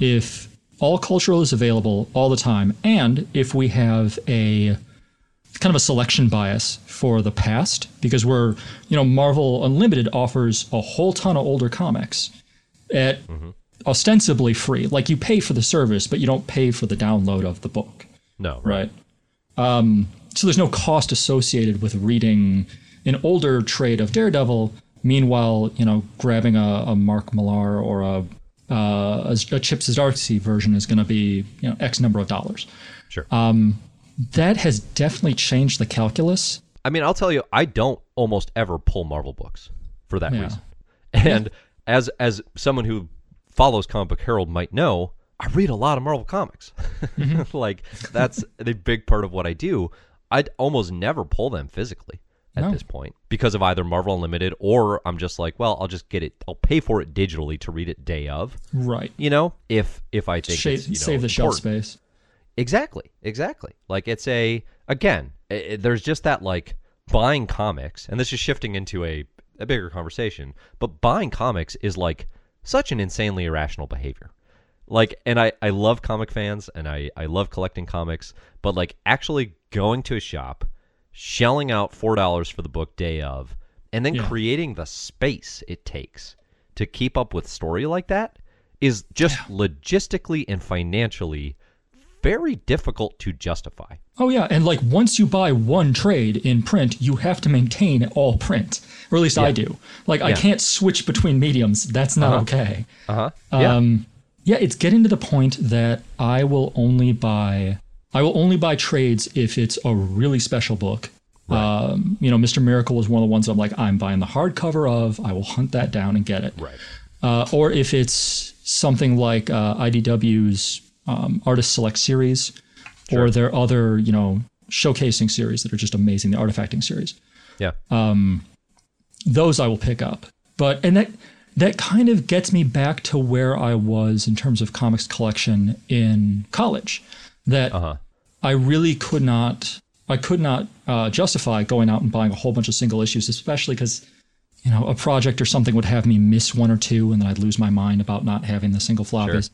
If all culture is available all the time, and if we have a kind of a selection bias for the past because we're you know Marvel Unlimited offers a whole ton of older comics at mm-hmm. ostensibly free. Like you pay for the service, but you don't pay for the download of the book, No, right? Um, so there's no cost associated with reading an older trade of Daredevil. Meanwhile, you know, grabbing a, a Mark Millar or a uh, a, a Chip Zdarsky version is going to be you know X number of dollars. Sure. That has definitely changed the calculus I mean, I'll tell you, I don't almost ever pull Marvel books for that Yeah. reason. And as as someone who follows Comic Book Herald might know, I read a lot of Marvel comics. Mm-hmm. like that's the big part of what I do. I'd almost never pull them physically at No. this point because of either Marvel Unlimited or I'm just like, well, I'll just get it. I'll pay for it digitally to read it day of. Right. You know, if if I think you know, save the shelf space. Exactly, exactly. Like it's a again, i i- there's just that like buying comics, and this is shifting into a a bigger conversation. But buying comics is like such an insanely irrational behavior. Like, and I I love comic fans, and I I love collecting comics, but like actually going to a shop, shelling out four dollars for the book day of, and then Yeah. creating the space it takes to keep up with story like that is just logistically and financially very difficult to justify. Oh yeah, and like once you buy one trade in print, you have to maintain all print, or at least I do. Like I can't switch between mediums. That's not okay. Uh huh. Yeah. Um, yeah, it's getting to the point that I will only buy I will only buy trades if it's a really special book. Um, you know, Mr. Miracle is one of the ones I'm like I'm buying the hardcover of. I will hunt that down and get it. right. Uh, or if it's something like uh, IDW's um, Artist Select series, or their other you know showcasing series that are just amazing, the Artifacting series Yeah. Um, those I will pick up. But and that that kind of gets me back to where I was in terms of comics collection in college. That Uh-huh. I really could not I could not uh, justify going out and buying a whole bunch of single issues, especially because you know a project or something would have me miss one or two, and then I'd lose my mind about not having the single floppies.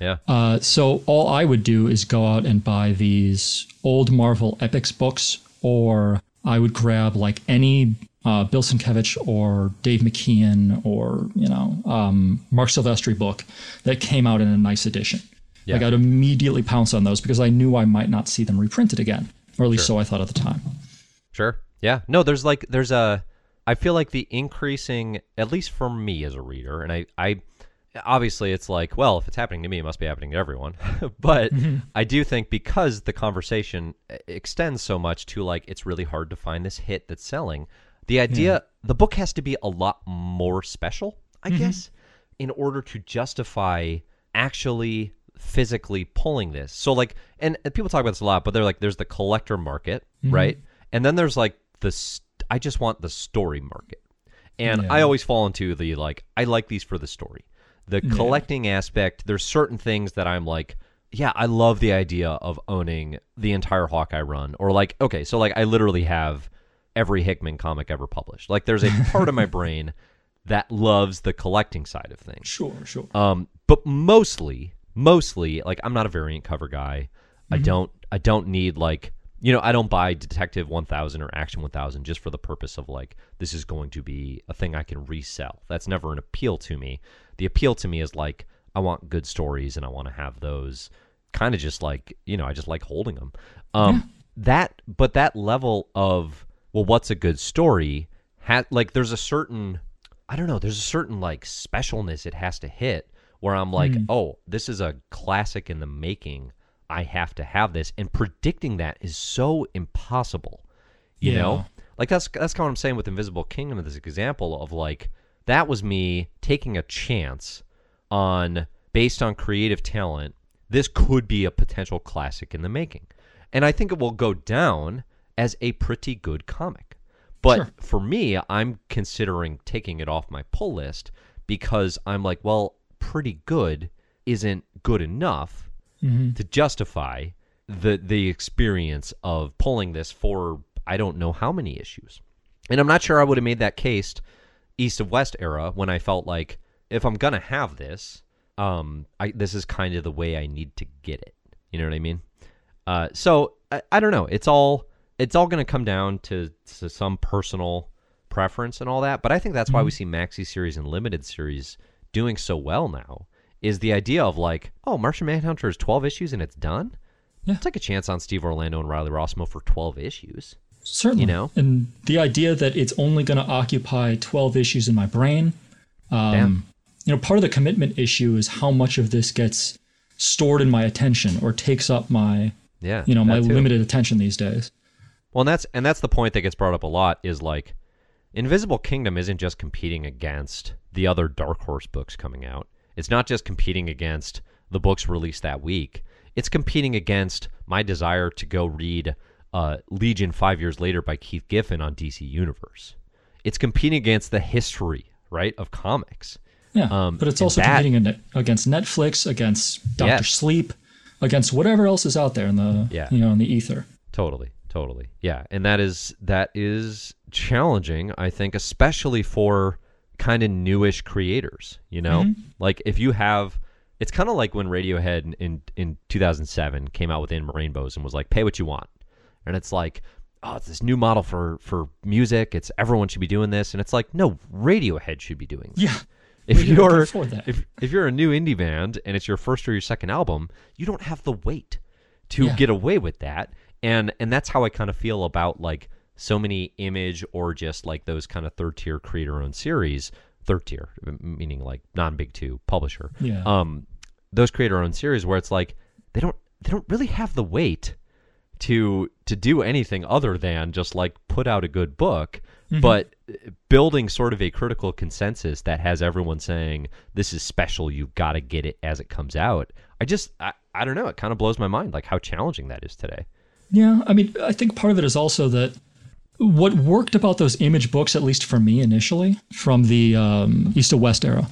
Yeah. Uh, so all I would do is go out and buy these old Marvel Epics books, or I would grab like any uh, Bill Sienkiewicz or Dave McKean or you know um, Marc Silvestri book that came out in a nice edition. Like Yeah. I'd immediately pounce on those because I knew I might not see them reprinted again, or at least so I thought at the time. Sure. Yeah. No, there's like there's a I feel like the increasing at least for me as a reader and I I obviously it's like, well, if it's happening to me, it must be happening to everyone. but mm-hmm. I do think because the conversation extends so much to like it's really hard to find this hit that's selling, the idea the book has to be a lot more special, I mm-hmm. guess, in order to justify actually physically pulling this. So like and, people talk about this a lot, but they're like there's the collector market, right? And then there's like the st- I just want the story market. And Yeah. I always fall into the like I like these for the story. The collecting aspect, there's certain things that I'm like, yeah, I love the idea of owning the entire Hawkeye run or like okay, so like I literally have every Hickman comic ever published. Like there's a part of my brain that loves the collecting side of things. Sure, sure. Um, but mostly, mostly, like I'm not a variant cover guy. I don't, I don't need like, you know, I don't buy Detective 1000 or Action 1000 just for the purpose of like this is going to be a thing I can resell. That's never an appeal to me. The appeal to me is like I want good stories and I want to have those kind of just like you know I just like holding them. Um, that, but that level of well, what's a good story? Ha- like there's a certain I don't know. There's a certain like specialness it has to hit where I'm like, mm. oh, this is a classic in the making. I have to have this, and predicting that is so impossible. You Yeah. know, like that's that's kind of what I'm saying with Invisible Kingdom. as This example of like that was me taking a chance on based on creative talent. This could be a potential classic in the making, and I think it will go down as a pretty good comic. But Sure. for me, I'm considering taking it off my pull list because I'm like, well, pretty good isn't good enough to justify the the experience of pulling this for I don't know how many issues. And I'm not sure I would have made that case east of west era when I felt like if I'm gonna have this, um, I this is kind of the way I need to get it. You know what I mean? Uh, so I, I don't know. It's all it's all going to come down to, to some personal preference and all that. But I think that's why we see maxi series and limited series doing so well now. Is the idea of like, oh, Martian Manhunter is twelve issues and it's done. Yeah. take a chance on Steve Orlando and Riley Rossmo for twelve issues. Certainly. You know? And the idea that it's only going to occupy 12 issues in my brain. Um, Damn. You know, part of the commitment issue is how much of this gets stored in my attention or takes up my, Yeah, you know, my too. limited attention these days. Well, and that's and that's the point that gets brought up a lot is like Invisible Kingdom isn't just competing against the other Dark Horse books coming out. It's not just competing against the books released that week. It's competing against my desire to go read uh, Legion five years later by Keith Giffen on DC Universe. It's competing against the history, right, of comics. Yeah. Um, but it's also that- competing against Netflix, against Doctor Yes. Sleep, against whatever else is out there in the, Yeah. you know, in the ether. Totally, totally. Yeah, and that is that is challenging, I think, especially for kind of newish creators, you know? Like if you have it's kind of like when Radiohead in, in in 2007 came out with In Rainbows and was like pay what you want. And it's like oh, it's this new model for for music. It's everyone should be doing this, and it's like, no, Radiohead should be doing this. Yeah. If you're if if you're a new indie band and it's your first or your second album, you don't have the weight to Yeah. get away with that. And and that's how I kind of feel about like so many image or just like those kind of third tier creator owned series, third tier meaning like non big two publisher. Yeah. Um, those creator owned series where it's like they don't they don't really have the weight to to do anything other than just like put out a good book but uh, building sort of a critical consensus that has everyone saying this is special you've got to get it as it comes out i just i, I don't know it kind of blows my mind like how challenging that is today Yeah, I mean, I think part of it is also that what worked about those image books, at least for me initially, from the um, East to West era,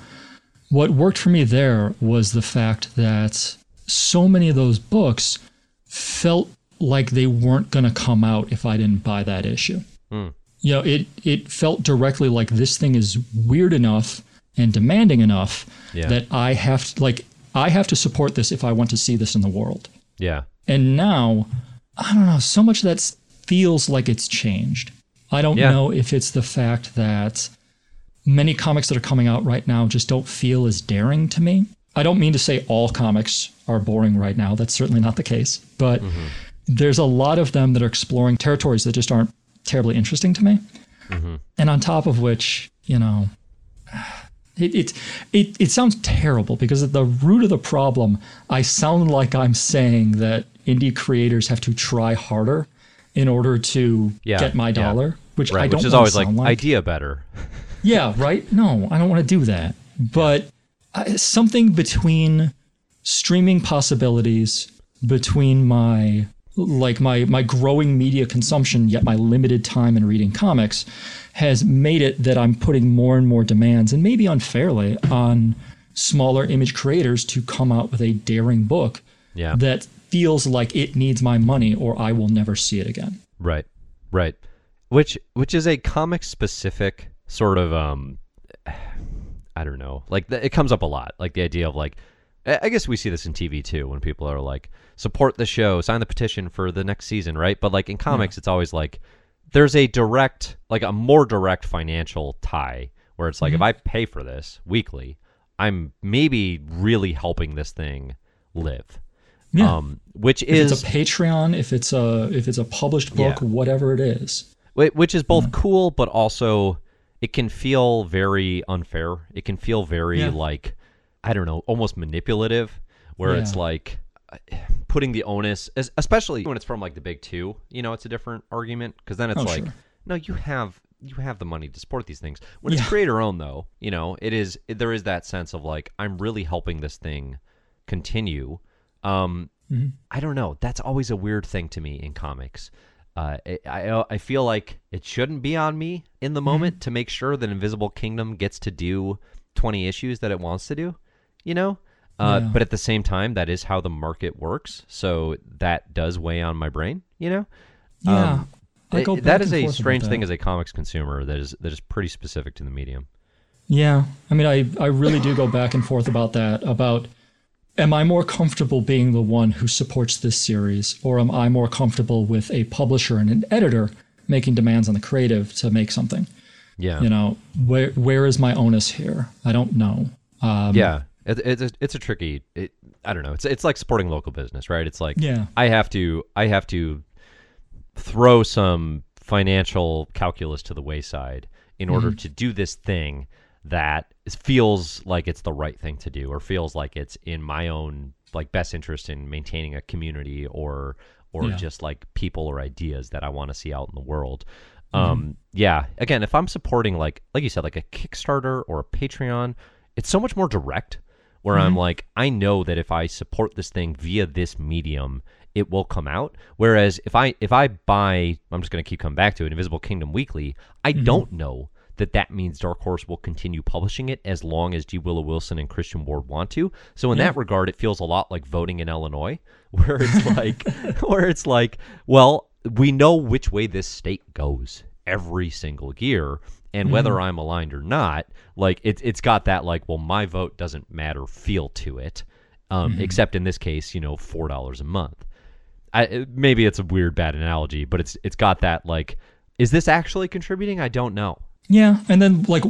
what worked for me there was the fact that so many of those books felt like they weren't going to come out if I didn't buy that issue. You know, it it felt directly like this thing is weird enough and demanding enough Yeah. that I have to, like I have to support this if I want to see this in the world. yeah And now, I don't know, so much of that feels like it's changed. I don't Yeah. know if it's the fact that many comics that are coming out right now just don't feel as daring to me. I don't mean to say all comics are boring right now. That's certainly not the case. But mm-hmm. there's a lot of them that are exploring territories that just aren't terribly interesting to me. Mm-hmm. And on top of which, you know, it, it it it sounds terrible because at the root of the problem, I sound like I'm saying that indie creators have to try harder in order to Yeah, get my yeah. dollar, which right I don't which is always like, like. idea better Yeah, right? No, I don't want to do that. But I, something between streaming possibilities, between my like my my growing media consumption yet my limited time in reading comics has made it that I'm putting more and more demands and maybe unfairly on smaller image creators to come out with a daring book yeah that feels like it needs my money or I will never see it again. Right. Right. Which which is a comic specific sort of um I don't know. Like th- it comes up a lot. Like the idea of like I I guess we see this in TV too when people are like support the show, sign the petition for the next season, right? But like in comics it's always like there's a direct like a more direct financial tie where it's like if I pay for this weekly, I'm maybe really helping this thing live. Yeah. Um which if is it's a Patreon, if it's a if it's a published book, Yeah. whatever it is. Which is both cool but also it can feel very unfair it can feel very Yeah. like i don't know almost manipulative where it's like putting the onus especially when it's from like the big two you know it's a different argument because then it's Oh, like sure. no you have you have the money to support these things when it's creator owned though you know it is there is that sense of like i'm really helping this thing continue um Mm-hmm. I don't know. That's always a weird thing to me in comics. Uh, I, I I feel like it shouldn't be on me in Mm-hmm. the moment to make sure that Invisible Kingdom gets to do twenty issues that it wants to do. You know, uh, Yeah. but at the same time, that is how the market works. So that does weigh on my brain. You know, Yeah. Um, it- that is a strange thing as a comics consumer. That is that is pretty specific to the medium. Yeah. I mean, I, I really do go back and forth about that. About am I more comfortable being the one who supports this series, or am I more comfortable with a publisher and an editor making demands on the creative to make something? Yeah, You know, where where is my onus here? I don't know. Um, yeah. It, it's a, it's a tricky. It, I don't know. It's it's like supporting local business, right? It's like Yeah. I have to I have to throw some financial calculus to the wayside in order to do this thing that feels like it's the right thing to do or feels like it's in my own like best interest in maintaining a community or or Yeah. just like people or ideas that I want to see out in the world. Mm-hmm. Um yeah, again, if I'm supporting like like you said like a Kickstarter or a Patreon, it's so much more direct where I'm mm-hmm. like I know that if I support this thing via this medium, it will come out. Whereas if I if I buy, I'm just going to keep coming back to it, Invisible Kingdom Weekly, I mm-hmm. don't know that that means Dark Horse will continue publishing it as long as G. Willow Wilson and Christian Ward want to. So in that regard, it feels a lot like voting in Illinois, where it's like where it's like, well, we know which way this state goes every single year. And whether I'm aligned or not, like it's it's got that like, well, my vote doesn't matter feel to it. Um, Except in this case, you know, four dollars a month I, maybe it's a weird bad analogy, but it's it's got that like, is this actually contributing? I don't know. Yeah, and then like,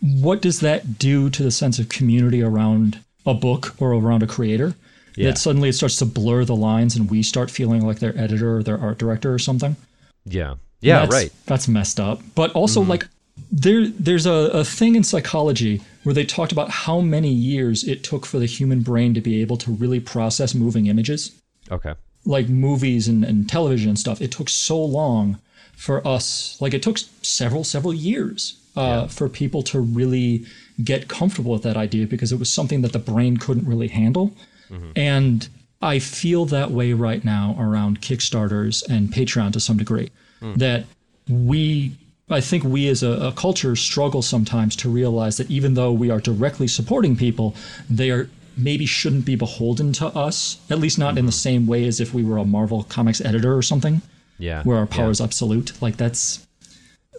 what does that do to the sense of community around a book or around a creator? Yeah. That suddenly it starts to blur the lines, and we start feeling like their editor or their art director or something. Yeah, yeah, That's- right. Mm-hmm. That's messed up. But also, like, there there's a, a thing in psychology where they talked about how many years it took for the human brain to be able to really process moving images, Okay. like movies and, and television and stuff. It took so long for us, like, it took several, several years uh, for people to really get comfortable with that idea because it was something that the brain couldn't really handle. Mm-hmm. And I feel that way right now around Kickstarters and Patreon to some degree. Mm. That we, I think we as a, a culture struggle sometimes to realize that even though we are directly supporting people, they are maybe shouldn't be beholden to us, at least not in the mm-hmm. same way as if we were a Marvel Comics editor or something, Yeah. where our yeah. power is absolute. Like that's,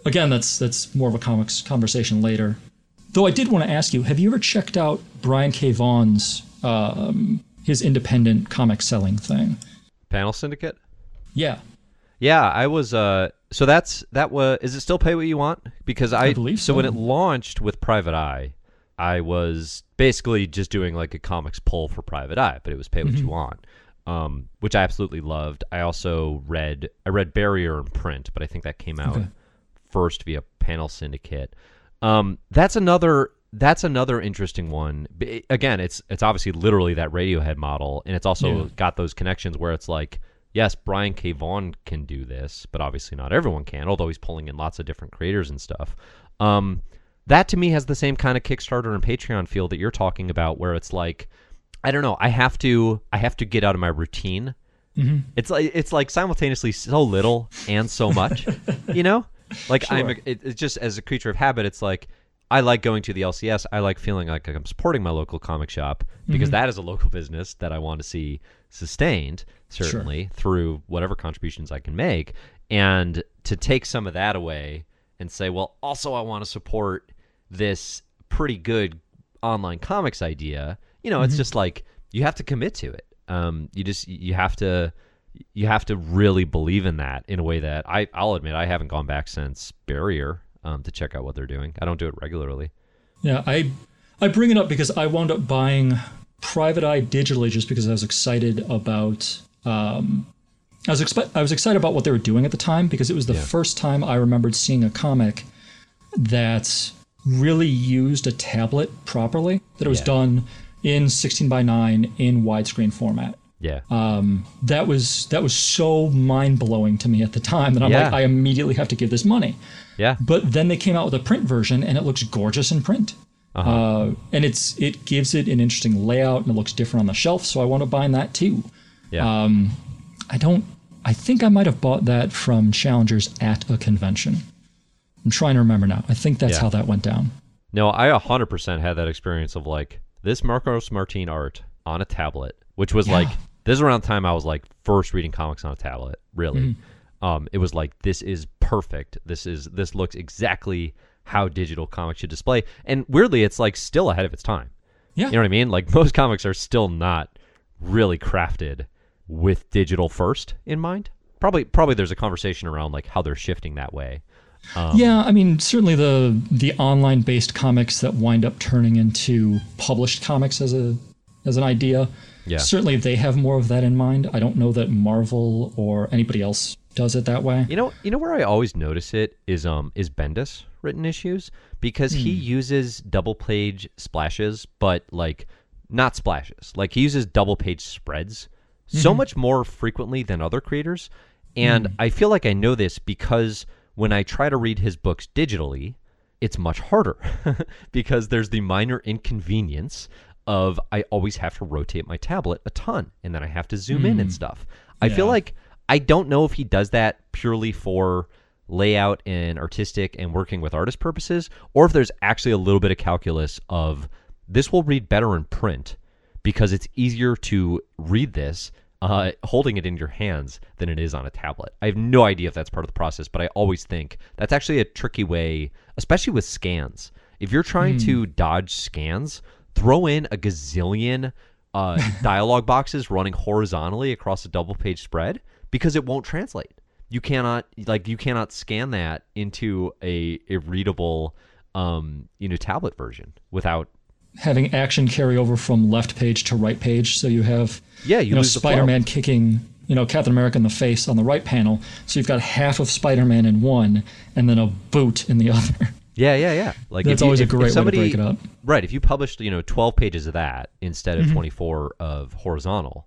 again, that's that's more of a comics conversation later. Though I did want to ask you, have you ever checked out Brian K. Vaughan's um, his independent comic selling thing? Panel Syndicate. Yeah, Yeah, I was. Uh, so that's that was. Is it still pay what you want? Because I, believe so. when it launched with Private Eye, I was basically just doing like a comics pull for Private Eye, but it was pay what you want, um, which I absolutely loved. I also read. I read Barrier in print, but I think that came out Okay. first via Panel Syndicate. Um, that's another. That's another interesting one. Again, it's it's obviously literally that Radiohead model, and it's also Yeah. got those connections where it's like, yes, Brian K. Vaughan can do this, but obviously not everyone can. Although he's pulling in lots of different creators and stuff. Um, that to me has the same kind of Kickstarter and Patreon feel that you're talking about, where it's like, I don't know, I have to I have to get out of my routine. Mm-hmm. It's like it's like simultaneously so little and so much, you know. Like I'm, Sure. it, it's just as a creature of habit. It's like I like going to the LCS. I like feeling like I'm supporting my local comic shop because mm-hmm. that is a local business that I want to see sustained, certainly through whatever contributions I can make. And to take some of that away and say, well, also I want to support this pretty good online comics idea. You know, it's just like you have to commit to it. Um, you just you have to you have to really believe in that in a way that I I'll admit I haven't gone back since Barrier um, to check out what they're doing. I don't do it regularly. yeah. I I bring it up because I wound up buying Private Eye digitally just because I was excited about. Um, I was expe- I was excited about what they were doing at the time because it was the first time I remembered seeing a comic that really used a tablet properly. That it was Yeah. done in 16 by 9 in widescreen format. Yeah. Um, That was that was so mind blowing to me at the time that I'm Yeah. like I immediately have to give this money. yeah. But then they came out with a print version, and it looks gorgeous in print. Uh-huh. uh and it's it gives it an interesting layout, and it looks different on the shelf. So I want to buying that too. Yeah. Um, I don't. I think I might have bought that from Challengers at a convention. I'm trying to remember now. I think that's Yeah. how that went down. No, I 100% had that experience of like this Marcos Martin art on a tablet, which was Yeah. like this is around the time I was like first reading comics on a tablet. Really, Mm-hmm. um, it was like this is perfect. This is this looks exactly how digital comics should display. And weirdly, it's like still ahead of its time. Yeah. You know what I mean? Like most comics are still not really crafted with digital first in mind. Probably, probably there's a conversation around like how they're shifting that way. Um, yeah, I mean, certainly the the online based comics that wind up turning into published comics as a as an idea. Yeah. Certainly, they have more of that in mind. I don't know that Marvel or anybody else does it that way. You know, you know where I always notice it is um is Bendis written issues because he uses double page splashes, but like not splashes. Like he uses double page spreads so much more frequently than other creators, and I feel like I know this because when I try to read his books digitally, it's much harder because there's the minor inconvenience of I always have to rotate my tablet a ton and then I have to zoom in and mm. stuff. I feel like I don't know if he does that purely for layout and artistic and working with artist purposes or if there's actually a little bit of calculus of this will read better in print because it's easier to read this uh, holding it in your hands than it is on a tablet. I have no idea if that's part of the process, but I always think that's actually a tricky way, especially with scans. If you're trying to dodge scans, throw in a gazillion uh, dialogue boxes running horizontally across a double page spread because it won't translate. You cannot like you cannot scan that into a, a readable um, you know tablet version without having action carry over from left page to right page. So you have yeah you, you know lose the flow. Spider-Man kicking you know Captain America in the face on the right panel. So you've got half of Spider-Man in one and then a boot in the other. Yeah, yeah, yeah. Like That's you- always a if- if great way to break it up. Right. If you published, you know, twelve pages of that instead Mm-hmm. of twenty four of horizontal,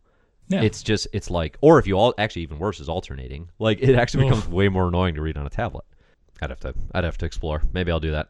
Yeah. it's just it's like, or if you all actually even worse is alternating. Like it actually Oof. becomes way more annoying to read on a tablet. I'd have to I'd have to explore. Maybe I'll do that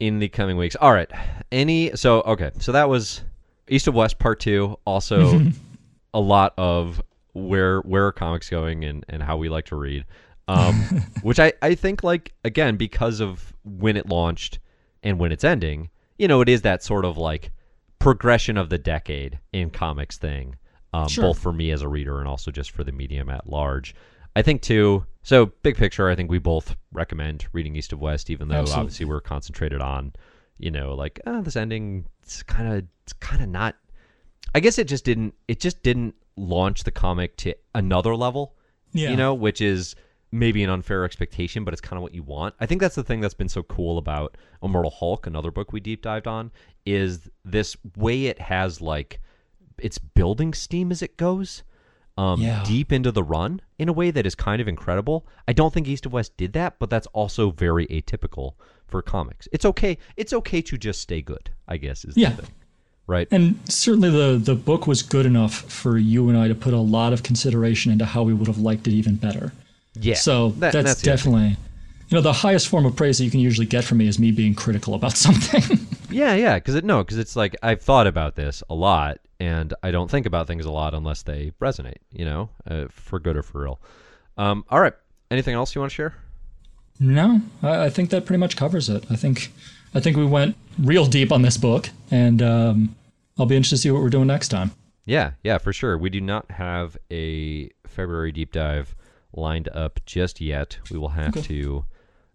in the coming weeks. All right. Any so okay. So that was East of West Part Two. Also, a lot of where where are comics going and and how we like to read. Um, which I I think like again because of when it launched and when it's ending, you know, it is that sort of like progression of the decade in comics thing. Um, Sure. both for me as a reader and also just for the medium at large. I think too. So big picture, I think we both recommend reading East of West, even though Absolutely. obviously we're concentrated on, you know, like ah, this ending. It's kind of it's kind of not. I guess it just didn't. It just didn't launch the comic to another level. Yeah. You know, which is maybe an unfair expectation, but it's kind of what you want. I think that's the thing that's been so cool about Immortal Hulk, another book we deep dived on, is this way it has like it's building steam as it goes. Um, Yeah. deep into the run in a way that is kind of incredible. I don't think East of West did that, but that's also very atypical for comics. It's okay. It's okay to just stay good. I guess is Yeah. the thing, right? And certainly the the book was good enough for you and I to put a lot of consideration into how we would have liked it even better. yeah. So That- that's, that's the other thing. definitely you know the highest form of praise that you can usually get from me is me being critical about something. Yeah, yeah, because it no, because it's like I've thought about this a lot, and I don't think about things a lot unless they resonate, you know, uh, for good or for real. Um, all right, anything else you want to share? no, I, I think that pretty much covers it. I think I think we went real deep on this book, and um, I'll be interested to see what we're doing next time. Yeah, yeah, for sure. We do not have a February deep dive lined up just yet. We will have Okay. to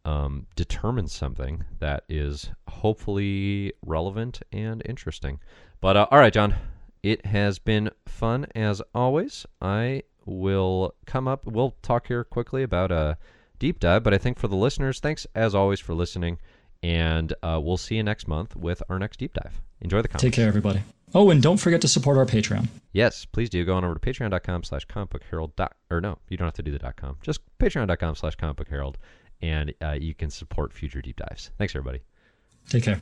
um, determine something that is hopefully relevant and interesting. But uh, all right, John, it has been fun as always. I will come up. We'll talk here quickly about a deep dive, but I think for the listeners, thanks as always for listening, and uh, we'll see you next month with our next deep dive. Enjoy the. Take care, everybody. Oh, and don't forget to support our Patreon. Yes, please do. Go on over to patreon.com slash comicbookherald. Or no, you don't have to do the dot com. Just patreon.com slash comicbookherald, and uh, you can support future deep dives. Thanks, everybody. Take care.